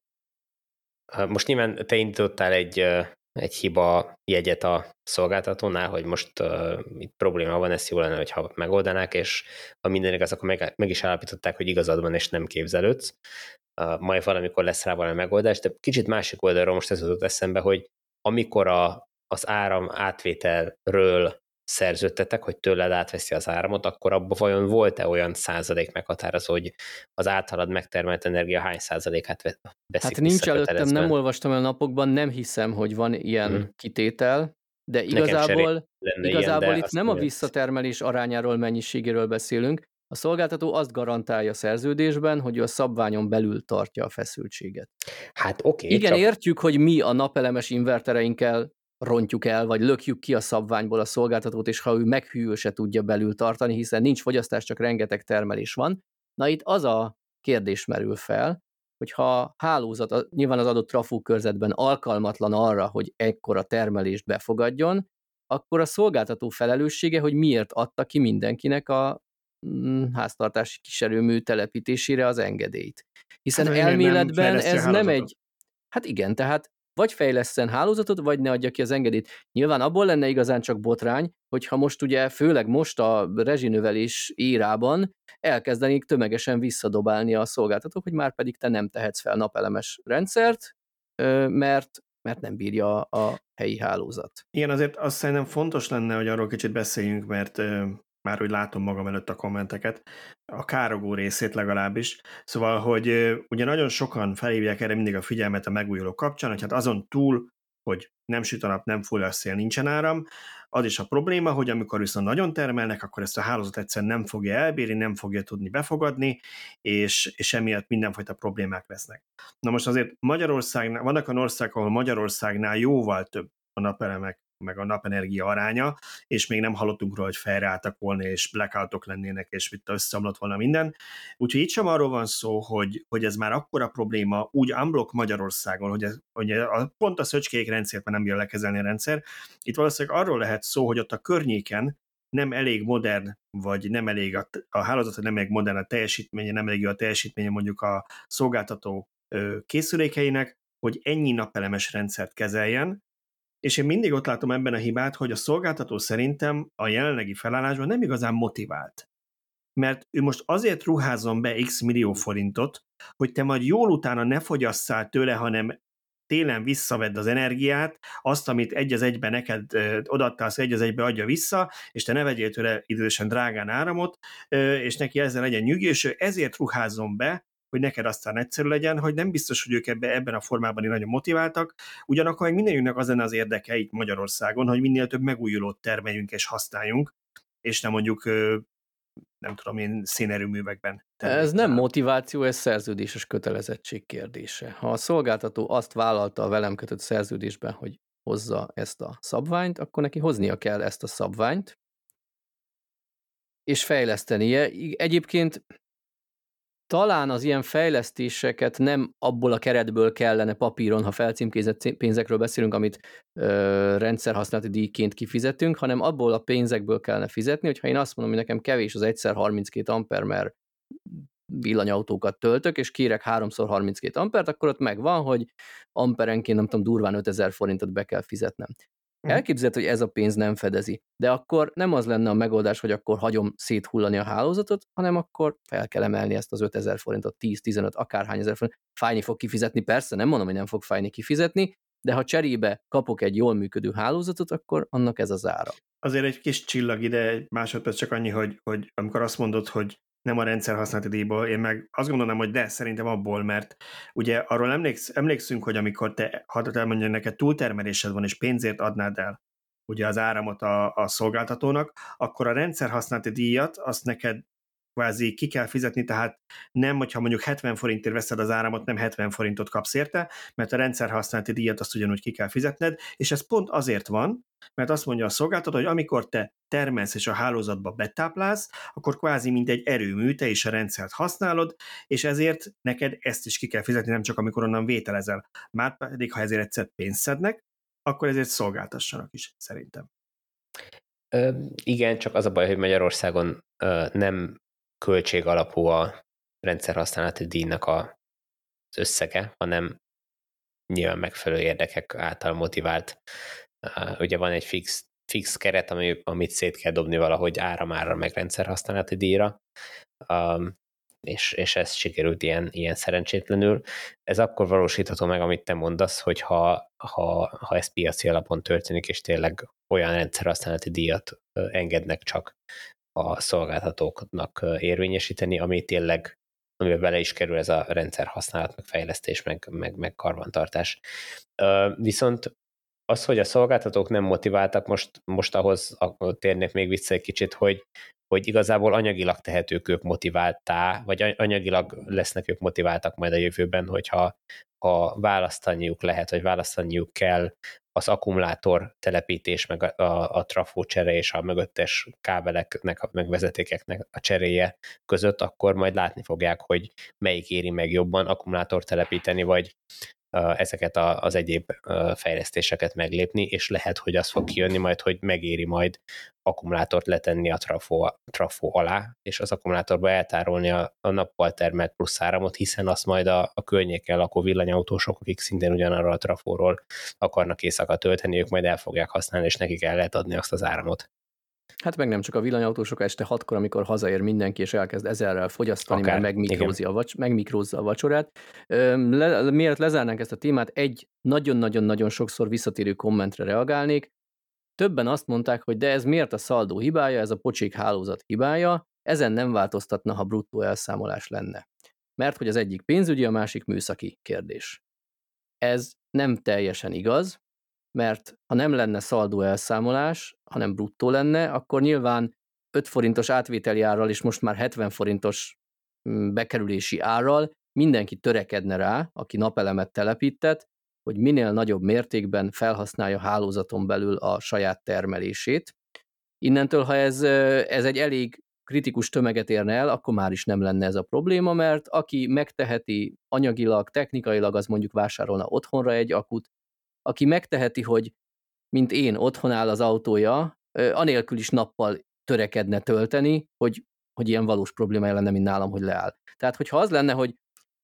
[SPEAKER 2] most nyilván te indítottál egy egy hiba jegyet a szolgáltatónál, hogy most uh, itt probléma van, ezt jó lenne, hogyha megoldanák, és ha minden igaz, akkor meg, meg is állapították, hogy igazad van, és nem képzelődsz. Uh, majd valamikor lesz rá valami megoldás, de kicsit másik oldalról most ez jutott eszembe, hogy amikor a, az áram átvételről szerződtetek, hogy tőled átveszi az áramot, akkor abban vajon volt-e olyan százalék meghatározó, hogy az általad megtermelt energia hány százalékát veszik
[SPEAKER 3] Hát nincs előttem, nem olvastam el napokban, nem hiszem, hogy van ilyen hmm. kitétel, de igazából, igazából ilyen, de itt nem a visszatermelés arányáról, mennyiségéről beszélünk, a szolgáltató azt garantálja a szerződésben, hogy a szabványon belül tartja a feszültséget.
[SPEAKER 2] Hát oké. Okay,
[SPEAKER 3] Igen, csak... értjük, hogy mi a napelemes invertereinkkel rontjuk el, vagy lökjük ki a szabványból a szolgáltatót, és ha ő meghűl se tudja belül tartani, hiszen nincs fogyasztás, csak rengeteg termelés van. Na itt az a kérdés merül fel, hogy ha hálózat nyilván az adott trafó körzetben alkalmatlan arra, hogy ekkora termelést befogadjon, akkor a szolgáltató felelőssége, hogy miért adta ki mindenkinek a mm, háztartási kiserőmű telepítésére az engedélyt. Hiszen hát, elméletben ez nem egy... Hát igen, tehát vagy fejleszten hálózatot, vagy ne adja ki az engedélyt. Nyilván abból lenne igazán csak botrány, hogyha most ugye, főleg most a rezsinövelés írában elkezdenék tömegesen visszadobálni a szolgáltatók, hogy már pedig te nem tehetsz fel napelemes rendszert, mert mert nem bírja a helyi hálózat.
[SPEAKER 1] Igen, azért azt szerintem fontos lenne, hogy arról kicsit beszéljünk, mert már hogy látom magam előtt a kommenteket, a károgó részét legalábbis. Szóval, hogy ugye nagyon sokan felhívják erre mindig a figyelmet a megújuló kapcsán, hogy hát azon túl, hogy nem süt a nap, nem full a szél, nincsen áram, az is a probléma, hogy amikor viszont nagyon termelnek, akkor ezt a hálózat egyszerűen nem fogja elbírni, nem fogja tudni befogadni, és, és emiatt mindenfajta problémák lesznek. Na most azért Magyarországnál, vannak olyan országok, ahol Magyarországnál jóval több a napelemek meg a napenergia aránya, és még nem hallottunk róla, hogy felreálltak volna, és blackoutok lennének, és itt összeomlott volna minden. Úgyhogy itt sem arról van szó, hogy, hogy ez már akkora probléma, úgy unblock Magyarországon, hogy, ez, hogy a, pont a szöcskék rendszert már nem jön lekezelni a rendszer. Itt valószínűleg arról lehet szó, hogy ott a környéken nem elég modern, vagy nem elég a, a hálózat, nem elég modern a teljesítménye, nem elég a teljesítménye mondjuk a szolgáltató készülékeinek, hogy ennyi napelemes rendszert kezeljen, és én mindig ott látom ebben a hibát, hogy a szolgáltató szerintem a jelenlegi felállásban nem igazán motivált. Mert ő most azért ruházom be x millió forintot, hogy te majd jól utána ne fogyasszál tőle, hanem télen visszavedd az energiát, azt, amit egy az egybe neked odaadtál, azt egy az egybe adja vissza, és te ne vegyél tőle idősen drágán áramot, és neki ezzel legyen ő ezért ruházzon be, hogy neked aztán egyszerű legyen, hogy nem biztos, hogy ők ebbe, ebben a formában nagyon motiváltak, ugyanakkor meg mindenjünknek az lenne az érdeke itt Magyarországon, hogy minél több megújulót termeljünk és használjunk, és nem mondjuk nem tudom én, szénerőművekben.
[SPEAKER 3] Ez nem motiváció, ez szerződéses kötelezettség kérdése. Ha a szolgáltató azt vállalta a velem kötött szerződésben, hogy hozza ezt a szabványt, akkor neki hoznia kell ezt a szabványt, és fejlesztenie. Egyébként talán az ilyen fejlesztéseket nem abból a keretből kellene papíron, ha felcímkézett pénzekről beszélünk, amit ö, rendszerhasználati díjként kifizetünk, hanem abból a pénzekből kellene fizetni, hogyha én azt mondom, hogy nekem kevés az egyszer 32 amper, mert villanyautókat töltök, és kérek 3x32 ampert, akkor ott megvan, hogy amperenként nem tudom, durván 5000 forintot be kell fizetnem. Mhm. Elképzelhető, hogy ez a pénz nem fedezi. De akkor nem az lenne a megoldás, hogy akkor hagyom széthullani a hálózatot, hanem akkor fel kell emelni ezt az 5000 forintot, 10-15, akárhány ezer forint. Fájni fog kifizetni, persze, nem mondom, hogy nem fog fájni kifizetni, de ha cserébe kapok egy jól működő hálózatot, akkor annak ez az ára.
[SPEAKER 1] Azért egy kis csillag ide, egy másodperc csak annyi, hogy, hogy amikor azt mondod, hogy nem a rendszer használati díjból, én meg azt gondolnám, hogy de, szerintem abból, mert ugye arról emléksz, emlékszünk, hogy amikor te, ha elmondja, neked túltermelésed van, és pénzért adnád el ugye az áramot a, a szolgáltatónak, akkor a rendszer használati díjat azt neked kvázi ki kell fizetni, tehát nem, hogyha mondjuk 70 forintért veszed az áramot, nem 70 forintot kapsz érte, mert a rendszer használati díjat azt ugyanúgy ki kell fizetned, és ez pont azért van, mert azt mondja a szolgáltató, hogy amikor te termelsz és a hálózatba betáplálsz, akkor kvázi mint egy erőmű, te is a rendszert használod, és ezért neked ezt is ki kell fizetni, nem csak amikor onnan vételezel. Már pedig, ha ezért egyszer pénzt szednek, akkor ezért szolgáltassanak is, szerintem.
[SPEAKER 2] Ö, igen, csak az a baj, hogy Magyarországon ö, nem költség alapú a rendszerhasználati díjnak a, az összege, hanem nyilván megfelelő érdekek által motivált. Ugye van egy fix, fix keret, ami, amit szét kell dobni valahogy áramára meg rendszerhasználati díjra, és, és ez sikerült ilyen, ilyen szerencsétlenül. Ez akkor valósítható meg, amit te mondasz, hogy ha, ha, ha ez piaci alapon történik, és tényleg olyan rendszerhasználati díjat engednek csak a szolgáltatóknak érvényesíteni, ami tényleg amiben bele is kerül ez a rendszer használat, meg fejlesztés, meg, meg, meg karbantartás. Viszont az, hogy a szolgáltatók nem motiváltak, most, most ahhoz térnék még vissza egy kicsit, hogy, hogy igazából anyagilag tehetők ők motiváltá, vagy anyagilag lesznek ők motiváltak majd a jövőben, hogyha ha választaniuk lehet, vagy választaniuk kell az akkumulátor telepítés, meg a, a, a trafó csere és a mögöttes kábeleknek, meg vezetékeknek a cseréje között, akkor majd látni fogják, hogy melyik éri meg jobban akkumulátor telepíteni, vagy ezeket az egyéb fejlesztéseket meglépni, és lehet, hogy az fog kijönni majd, hogy megéri majd akkumulátort letenni a trafó, trafó alá, és az akkumulátorba eltárolni a, a nappal termelt plusz áramot, hiszen azt majd a, a környéken lakó villanyautósok, akik szintén ugyanarra a trafóról akarnak éjszaka tölteni, ők majd el fogják használni, és nekik el lehet adni azt az áramot.
[SPEAKER 3] Hát meg nem csak a villanyautósok, este hatkor, amikor hazaér mindenki, és elkezd ezerrel fogyasztani, Akár, mert megmikrózza a, vacs- megmikrózza a vacsorát. Le, miért lezárnánk ezt a témát, egy nagyon-nagyon-nagyon sokszor visszatérő kommentre reagálnék. Többen azt mondták, hogy de ez miért a szaldó hibája, ez a pocsék hálózat hibája, ezen nem változtatna, ha bruttó elszámolás lenne. Mert hogy az egyik pénzügyi, a másik műszaki kérdés. Ez nem teljesen igaz, mert ha nem lenne szaldó elszámolás, hanem bruttó lenne, akkor nyilván 5 forintos átvételi árral és most már 70 forintos mm, bekerülési árral mindenki törekedne rá, aki napelemet telepített, hogy minél nagyobb mértékben felhasználja hálózaton belül a saját termelését. Innentől, ha ez, ez egy elég kritikus tömeget érne el, akkor már is nem lenne ez a probléma, mert aki megteheti anyagilag, technikailag, az mondjuk vásárolna otthonra egy akut, aki megteheti, hogy mint én otthon áll az autója, anélkül is nappal törekedne tölteni, hogy, hogy ilyen valós problémája lenne, mint nálam, hogy leáll. Tehát, hogyha az lenne, hogy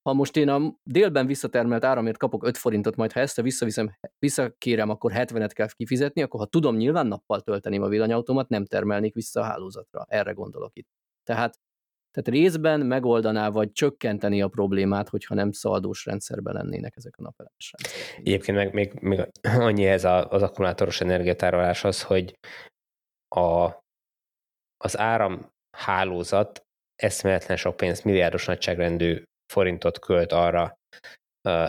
[SPEAKER 3] ha most én a délben visszatermelt áramért kapok 5 forintot, majd ha ezt visszaviszem, visszakérem, akkor 70-et kell kifizetni, akkor ha tudom nyilván nappal tölteni a villanyautomat, nem termelnék vissza a hálózatra. Erre gondolok itt. Tehát Tehát részben megoldaná vagy csökkenteni a problémát, hogyha nem szaldós rendszerben lennének ezek a napelemes rendszerek.
[SPEAKER 2] Egyébként meg még, még annyi ez az akkumulátoros energiatároláshoz, hogy a, az áramhálózat eszméletlen sok pénz, milliárdos nagyságrendű forintot költ arra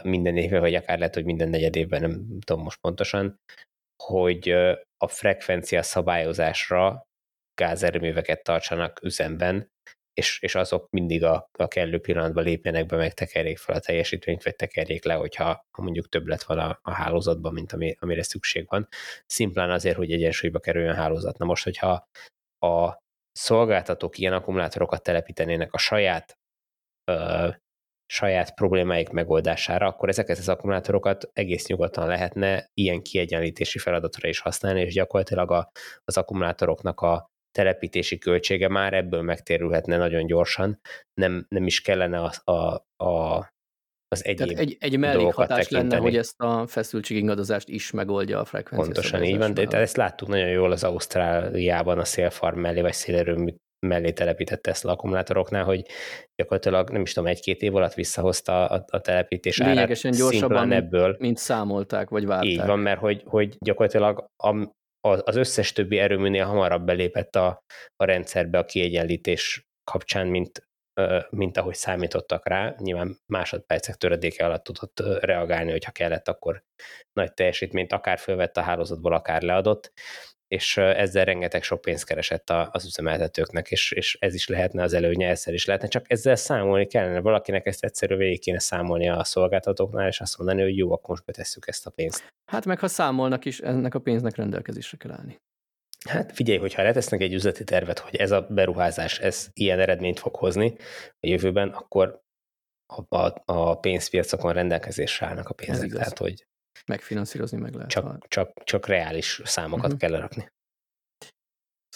[SPEAKER 2] minden évben, vagy akár lehet, hogy minden negyed évben, nem tudom most pontosan, hogy a frekvencia szabályozásra gázerőműveket tartsanak üzemben, és, és azok mindig a, a kellő pillanatban lépjenek be, meg tekerjék fel a teljesítményt, vagy tekerjék le, hogyha ha mondjuk többlet van a, a hálózatban, mint ami, amire szükség van. Szimplán azért, hogy egyensúlyba kerüljön a hálózat. Na most, hogyha a szolgáltatók ilyen akkumulátorokat telepítenének a saját ö, saját problémáik megoldására, akkor ezeket az akkumulátorokat egész nyugodtan lehetne ilyen kiegyenlítési feladatra is használni, és gyakorlatilag a, az akkumulátoroknak a telepítési költsége már ebből megtérülhetne nagyon gyorsan, nem, nem is kellene a, a, a az egyéb Tehát
[SPEAKER 3] egy, egy mellékhatás lenne, hogy ezt a feszültségingadozást is megoldja a frekvencia.
[SPEAKER 2] Pontosan így van, de, de ezt láttuk nagyon jól az Ausztráliában a szélfarm mellé, vagy szélerőmű mellé telepített Tesla akkumulátoroknál, hogy gyakorlatilag nem is tudom, egy-két év alatt visszahozta a, a telepítés
[SPEAKER 3] Lényegesen gyorsabban, ebből. mint számolták, vagy várták.
[SPEAKER 2] Így van, mert hogy, hogy gyakorlatilag a, az összes többi erőműnél hamarabb belépett a, a rendszerbe a kiegyenlítés kapcsán, mint, mint ahogy számítottak rá. Nyilván másodpercek töredéke alatt tudott reagálni, hogyha kellett, akkor nagy teljesítményt akár fölvett a hálózatból, akár leadott, és ezzel rengeteg sok pénzt keresett az üzemeltetőknek, és, és ez is lehetne az előnye, ezzel is lehetne, csak ezzel számolni kellene, valakinek ezt egyszerűen végig kéne számolni a szolgáltatóknál, és azt mondani, hogy jó, akkor most betesszük ezt a pénzt.
[SPEAKER 3] Hát meg ha számolnak is, ennek a pénznek rendelkezésre kell állni.
[SPEAKER 2] Hát figyelj, hogyha letesznek egy üzleti tervet, hogy ez a beruházás, ez ilyen eredményt fog hozni a jövőben, akkor a, a, a pénzpiacokon rendelkezésre állnak a pénzek. Tehát, hogy
[SPEAKER 3] megfinanszírozni meg lehet.
[SPEAKER 2] Csak, csak, csak reális számokat uh-huh. kell lerakni.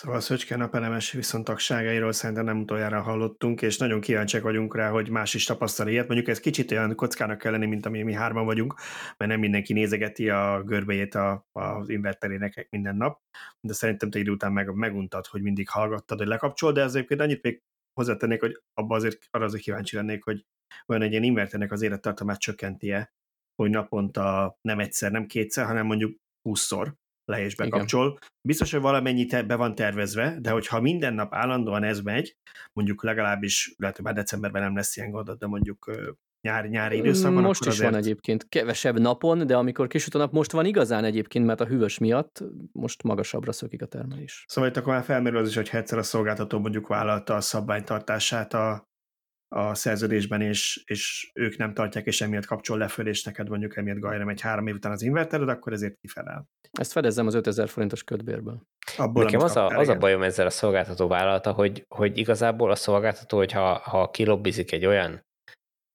[SPEAKER 1] Szóval a Szöcske napelemes viszontagságairól szerintem nem utoljára hallottunk, és nagyon kíváncsiak vagyunk rá, hogy más is tapasztal ilyet. Mondjuk ez kicsit olyan kockának kell lenni, mint ami mi hárman vagyunk, mert nem mindenki nézegeti a görbejét a, az inverterének minden nap, de szerintem te idő után meg, meguntad, hogy mindig hallgattad, hogy lekapcsol, de azért annyit még hozzátennék, hogy abba azért, arra azért kíváncsi lennék, hogy olyan egy ilyen inverternek az élettartamát csökkenti-e, hogy naponta nem egyszer, nem kétszer, hanem mondjuk 20-szor le és bekapcsol. Igen. Biztos, hogy valamennyi be van tervezve, de hogyha minden nap állandóan ez megy, mondjuk legalábbis, lehet, hogy már decemberben nem lesz ilyen gondod, de mondjuk nyári, nyári időszakban.
[SPEAKER 3] Most is
[SPEAKER 1] azért...
[SPEAKER 3] van egyébként kevesebb napon, de amikor kisüt a nap, most van igazán egyébként, mert a hűvös miatt most magasabbra szökik a termelés.
[SPEAKER 1] Szóval itt akkor már felmerül az is, hogy egyszer a szolgáltató mondjuk vállalta a szabványtartását a, a szerződésben, és, és ők nem tartják, és emiatt kapcsol le föl, és neked mondjuk emiatt gajra megy három év után az invertered, akkor ezért kifelel.
[SPEAKER 3] Ezt fedezzem az 5000 forintos ködbérből.
[SPEAKER 2] Abból, Nekem az a, az a bajom ezzel a szolgáltató vállalata, hogy, hogy igazából a szolgáltató, hogyha ha kilobbizik egy olyan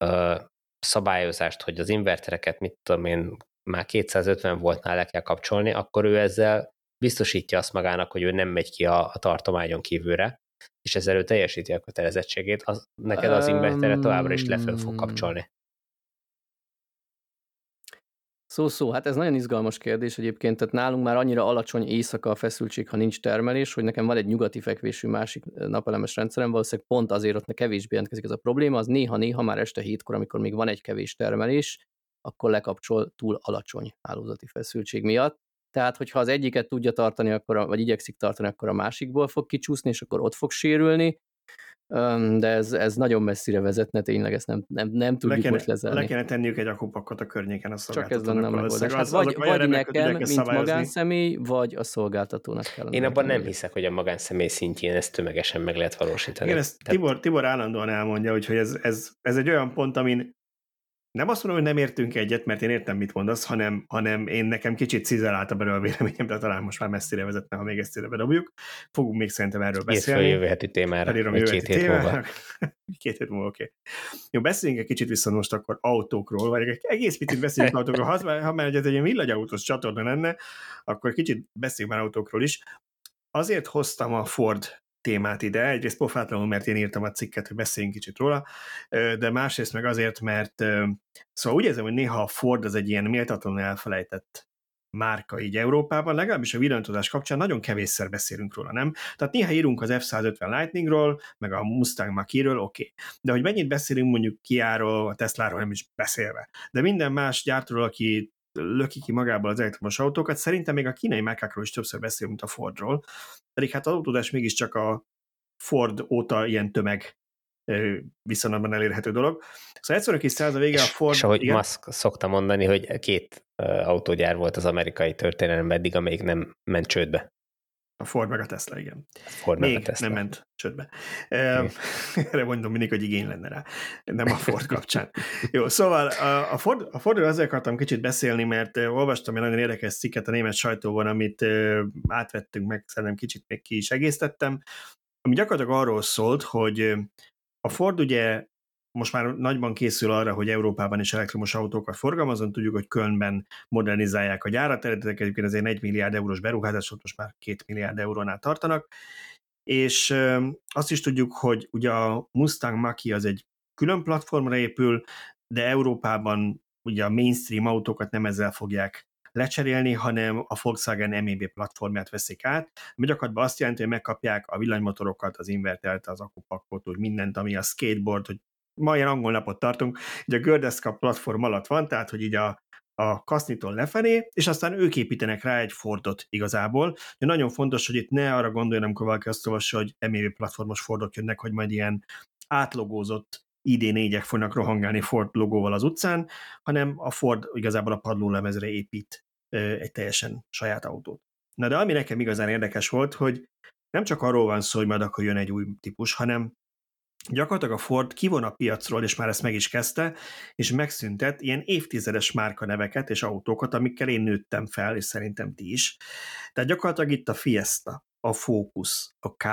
[SPEAKER 2] ö, szabályozást, hogy az invertereket, mit tudom én, már 250 voltnál le kell kapcsolni, akkor ő ezzel biztosítja azt magának, hogy ő nem megy ki a, a tartományon kívülre, és ezzel ő teljesíti a kötelezettségét, az, neked az invertere továbbra is leföl fog kapcsolni.
[SPEAKER 3] Szó-szó, hát ez nagyon izgalmas kérdés egyébként, tehát nálunk már annyira alacsony éjszaka a feszültség, ha nincs termelés, hogy nekem van egy nyugati fekvésű másik napelemes rendszerem, valószínűleg pont azért ott kevésbé jelentkezik ez a probléma, az néha-néha már este hétkor, amikor még van egy kevés termelés, akkor lekapcsol túl alacsony hálózati feszültség miatt. Tehát, hogyha az egyiket tudja tartani, akkor a, vagy igyekszik tartani, akkor a másikból fog kicsúszni, és akkor ott fog sérülni de ez, ez nagyon messzire vezetne, tényleg ezt nem, nem, nem tudjuk le most lezárni.
[SPEAKER 1] Le kellene tenniük egy akupakot a környéken a
[SPEAKER 3] Csak ez lenne a megoldás. Hát vagy, vagy nekem, mint szabályozni. magánszemély, vagy a szolgáltatónak kellene.
[SPEAKER 2] Én abban nem hiszek, hogy a magánszemély szintjén ezt tömegesen meg lehet valósítani.
[SPEAKER 1] Igen, ezt Tehát... Tibor, Tibor állandóan elmondja, hogy ez, ez, ez egy olyan pont, amin nem azt mondom, hogy nem értünk egyet, mert én értem, mit mondasz, hanem, hanem én nekem kicsit cizelált a belőle a véleményem, de talán most már messzire vezetne, ha még ezt ide bedobjuk. Fogunk még szerintem erről beszélni.
[SPEAKER 2] Írd jövő heti témára, Felírom jövő két hét múlva.
[SPEAKER 1] két hét múlva, oké. Okay. Jó, beszéljünk egy kicsit viszont most akkor autókról, vagy egy egész picit beszéljünk autókról. Ha, ha már egy villanyautós csatorna lenne, akkor kicsit beszéljünk már autókról is. Azért hoztam a Ford témát ide. Egyrészt pofátlanul, mert én írtam a cikket, hogy beszéljünk kicsit róla, de másrészt meg azért, mert szóval úgy érzem, hogy néha a Ford az egy ilyen méltatlanul elfelejtett márka így Európában, legalábbis a villanyautózás kapcsán nagyon kevésszer beszélünk róla, nem? Tehát néha írunk az F-150 Lightningról, meg a Mustang Mach-ről, oké. Okay. De hogy mennyit beszélünk mondjuk Kiáról, a Tesláról nem is beszélve. De minden más gyártóról, aki löki ki magából az elektromos autókat, szerintem még a kínai márkákról is többször beszélünk, mint a Fordról. Pedig hát az autózás mégiscsak a Ford óta ilyen tömeg viszonylatban elérhető dolog. Szóval egyszerűen kis száz a vége a Ford...
[SPEAKER 2] És ahogy igen? Musk szokta mondani, hogy két autógyár volt az amerikai történelemben eddig, amelyik nem ment csődbe.
[SPEAKER 1] A Ford meg a Tesla, igen.
[SPEAKER 2] Ford
[SPEAKER 1] Még
[SPEAKER 2] a Tesla.
[SPEAKER 1] nem ment csődbe. Erre mondom mindig, hogy igény lenne rá. Nem a Ford kapcsán. Jó, szóval a, Ford, a Fordról azért akartam kicsit beszélni, mert olvastam egy nagyon érdekes cikket a német sajtóban, amit átvettünk meg, szerintem kicsit még ki is egészítettem, ami gyakorlatilag arról szólt, hogy a Ford ugye most már nagyban készül arra, hogy Európában is elektromos autókat forgalmazon, tudjuk, hogy Kölnben modernizálják a gyárat, eredetileg egyébként ezért 1 milliárd eurós beruházás, most már 2 milliárd eurónál tartanak, és azt is tudjuk, hogy ugye a Mustang Mach-E az egy külön platformra épül, de Európában ugye a mainstream autókat nem ezzel fogják lecserélni, hanem a Volkswagen MEB platformját veszik át, ami gyakorlatilag azt jelenti, hogy megkapják a villanymotorokat, az invertert, az akupakot, úgy mindent, ami a skateboard, hogy ma ilyen angol napot tartunk, hogy a Gördeszka platform alatt van, tehát hogy így a, a kasznitól lefelé, és aztán ők építenek rá egy Fordot igazából. De nagyon fontos, hogy itt ne arra gondoljon, amikor valaki azt olvassa, hogy MEV platformos Fordok jönnek, hogy majd ilyen átlogózott ID4-ek fognak rohangálni Ford logóval az utcán, hanem a Ford igazából a padlólemezre épít egy teljesen saját autót. Na de ami nekem igazán érdekes volt, hogy nem csak arról van szó, hogy majd akkor jön egy új típus, hanem gyakorlatilag a Ford kivon a piacról, és már ezt meg is kezdte, és megszüntet ilyen évtizedes márkaneveket és autókat, amikkel én nőttem fel, és szerintem ti is. Tehát gyakorlatilag itt a Fiesta, a Focus, a K,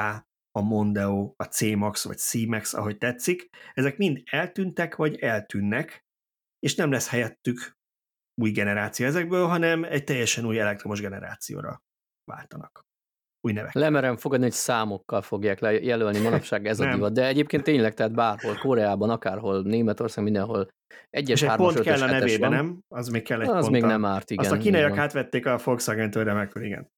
[SPEAKER 1] a Mondeo, a C-Max vagy C-Max, ahogy tetszik, ezek mind eltűntek vagy eltűnnek, és nem lesz helyettük új generáció ezekből, hanem egy teljesen új elektromos generációra váltanak. Új nevek.
[SPEAKER 3] Lemerem fogadni, hogy számokkal fogják jelölni manapság ez a divat, de egyébként tényleg, tehát bárhol, Koreában, akárhol, Németország, mindenhol egyes,
[SPEAKER 1] És egy pont kell a nevébe, nem? Az még kell egy
[SPEAKER 3] Az még nem árt, igen.
[SPEAKER 1] Azt a kínaiak átvették a Volkswagen-től remekül, igen.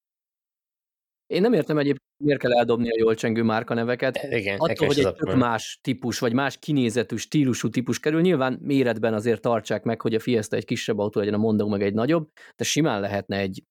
[SPEAKER 3] Én nem értem egyébként, miért kell eldobni a jól csengő márkaneveket.
[SPEAKER 2] Igen,
[SPEAKER 3] Attól, hogy egy tök más típus, vagy más kinézetű, stílusú típus kerül, nyilván méretben azért tartsák meg, hogy a Fiesta egy kisebb autó legyen, a Mondeo meg egy nagyobb, de simán lehetne egy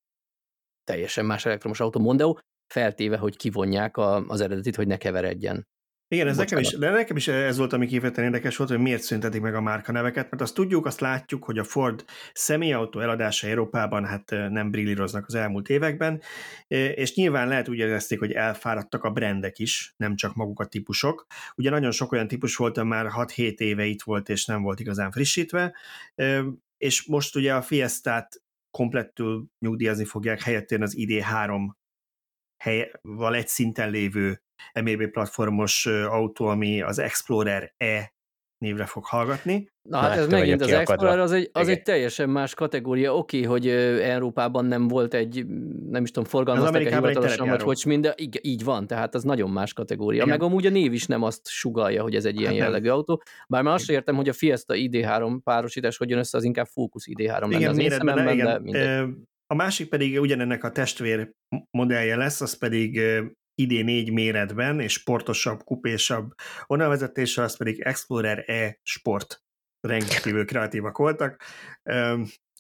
[SPEAKER 3] teljesen más elektromos autó Mondeo, feltéve, hogy kivonják a, az eredetit, hogy ne keveredjen.
[SPEAKER 1] Igen, ez nekem is, de nekem is ez volt, ami kifejezetten érdekes volt, hogy miért szüntetik meg a márka neveket, mert azt tudjuk, azt látjuk, hogy a Ford személyautó eladása Európában hát nem brillíroznak az elmúlt években, és nyilván lehet úgy érezték, hogy elfáradtak a brendek is, nem csak maguk a típusok. Ugye nagyon sok olyan típus volt, már 6-7 éve itt volt, és nem volt igazán frissítve, és most ugye a Fiestát komplettül nyugdíjazni fogják, helyettén az ID3 helyval egy szinten lévő MEB platformos autó, ami az Explorer E névre fog hallgatni.
[SPEAKER 3] Na hát ez megint az Explorer az egy, az egy teljesen más kategória. Oké, okay, hogy Európában nem volt egy, nem is tudom, forgalmaztak egy hivatalosan, vagy hogy mind, de így, így van, tehát az nagyon más kategória. Igen. Meg amúgy a név is nem azt sugalja, hogy ez egy ilyen hát jellegű nem. autó. Bár már azt értem, hogy a Fiesta ID3 párosítás hogy jön össze, az inkább Focus ID3 lenne igen, az én szememben,
[SPEAKER 1] igen. de A másik pedig ugyanennek a testvér modellje lesz, az pedig idén négy méretben, és sportosabb, kupésabb vonalvezetéssel, az pedig Explorer E Sport. Rengetívül kreatívak voltak.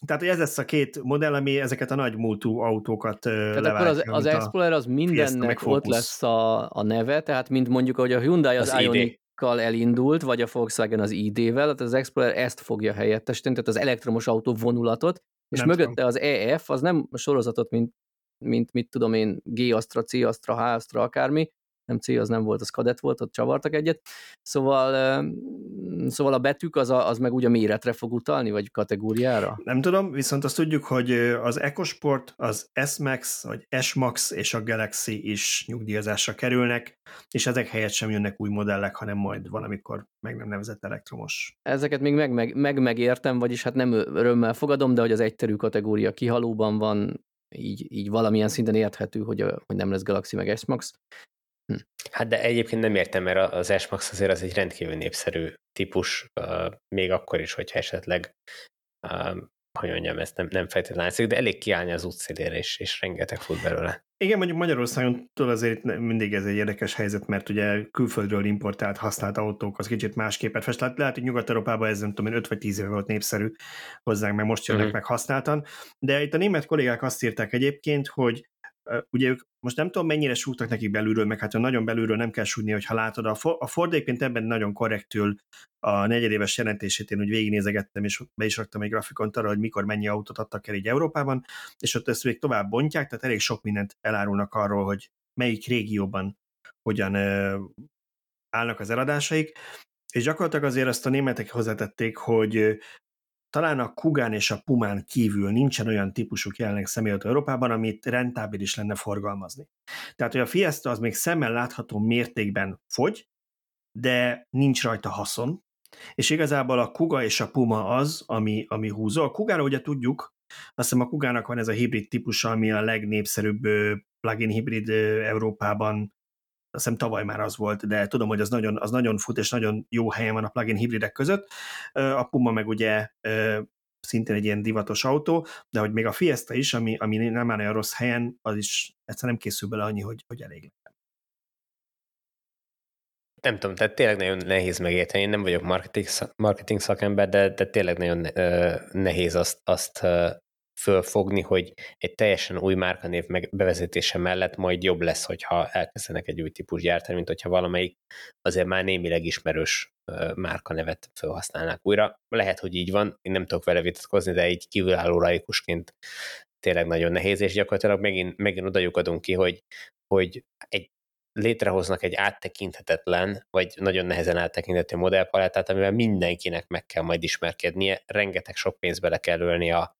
[SPEAKER 1] Tehát ez lesz a két modell, ami ezeket a nagy múltú autókat Tehát
[SPEAKER 3] akkor az, az Explorer az mindennek ott lesz a, a neve, tehát mint mondjuk, hogy a Hyundai az, az Ioniq elindult, vagy a Volkswagen az ID-vel, tehát az Explorer ezt fogja helyettesíteni, tehát az elektromos autó vonulatot, és nem mögötte tudom. az EF, az nem sorozatot, mint mint mit tudom én, G Astra, C Astra, H Astra, akármi, nem C, az nem volt, az kadett volt, ott csavartak egyet. Szóval, szóval a betűk az, a, az meg úgy a méretre fog utalni, vagy kategóriára?
[SPEAKER 1] Nem tudom, viszont azt tudjuk, hogy az EcoSport, az S-Max, vagy S-Max és a Galaxy is nyugdíjazásra kerülnek, és ezek helyett sem jönnek új modellek, hanem majd valamikor meg nem nevezett elektromos.
[SPEAKER 3] Ezeket még meg, meg, meg megértem, vagyis hát nem örömmel fogadom, de hogy az egyterű kategória kihalóban van, így, így valamilyen szinten érthető, hogy, a, hogy nem lesz Galaxy meg S-Max.
[SPEAKER 2] Hm. Hát de egyébként nem értem, mert az S-Max azért az egy rendkívül népszerű típus, uh, még akkor is, hogyha esetleg uh, hogy mondjam, ezt nem, nem feltétlenül látszik, de elég kiállni az útszélére, és, és rengeteg fut belőle.
[SPEAKER 1] Igen, mondjuk Magyarországon túl azért mindig ez egy érdekes helyzet, mert ugye külföldről importált használt autók az kicsit másképet fest. Tehát lehet, hogy Nyugat-Európában ez nem tudom, 5 vagy 10 éve volt népszerű hozzánk, meg most jönnek uh-huh. meg használtan. De itt a német kollégák azt írták egyébként, hogy ugye ők most nem tudom mennyire súgtak nekik belülről, meg hát nagyon belülről nem kell súgni, hogyha látod. A, a Ford egyébként ebben nagyon korrektül a negyedéves jelentését én úgy végignézegettem, és be is raktam egy grafikont arra, hogy mikor mennyi autót adtak el így Európában, és ott ezt még tovább bontják, tehát elég sok mindent elárulnak arról, hogy melyik régióban hogyan állnak az eladásaik, és gyakorlatilag azért azt a németek hozzátették, hogy talán a Kugán és a Pumán kívül nincsen olyan típusú jelenleg személyautó Európában, amit rentábilis lenne forgalmazni. Tehát, hogy a Fiesta az még szemmel látható mértékben fogy, de nincs rajta haszon, és igazából a Kuga és a Puma az, ami, ami húzó. A Kugára ugye tudjuk, azt hiszem a Kugának van ez a hibrid típusa, ami a legnépszerűbb plug-in hibrid Európában, azt hiszem tavaly már az volt, de tudom, hogy az nagyon, az nagyon fut, és nagyon jó helyen van a plug-in hibridek között. A Puma meg ugye szintén egy ilyen divatos autó, de hogy még a Fiesta is, ami, ami nem áll olyan rossz helyen, az is egyszerűen nem készül bele annyi, hogy, hogy elég legyen.
[SPEAKER 2] Nem tudom, tehát tényleg nagyon nehéz megérteni. Én nem vagyok marketing, marketing szakember, de, de tényleg nagyon nehéz azt, azt fölfogni, hogy egy teljesen új márkanév bevezetése mellett majd jobb lesz, hogyha elkezdenek egy új típus gyártani, mint hogyha valamelyik azért már némileg ismerős márkanevet felhasználnák újra. Lehet, hogy így van, én nem tudok vele vitatkozni, de egy kívülálló laikusként tényleg nagyon nehéz, és gyakorlatilag megint, megint oda adunk ki, hogy, hogy egy létrehoznak egy áttekinthetetlen, vagy nagyon nehezen áttekinthető modellpalettát, amivel mindenkinek meg kell majd ismerkednie, rengeteg sok pénz bele kell ölni a,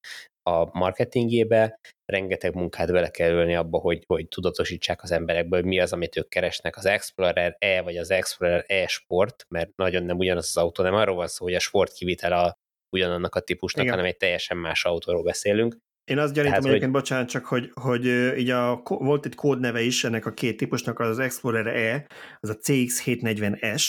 [SPEAKER 2] a marketingébe, rengeteg munkát bele kell ölni abba, hogy, hogy tudatosítsák az emberekből, hogy mi az, amit ők keresnek, az Explorer E vagy az Explorer E Sport, mert nagyon nem ugyanaz az autó, nem arról van szó, hogy a sport kivitel a ugyanannak a típusnak, Igen. hanem egy teljesen más autóról beszélünk.
[SPEAKER 1] Én azt gyanítom Tehát, egyébként, hogy... bocsánat, csak hogy, hogy így a, volt egy kódneve is ennek a két típusnak, az Explorer E, az a CX740S,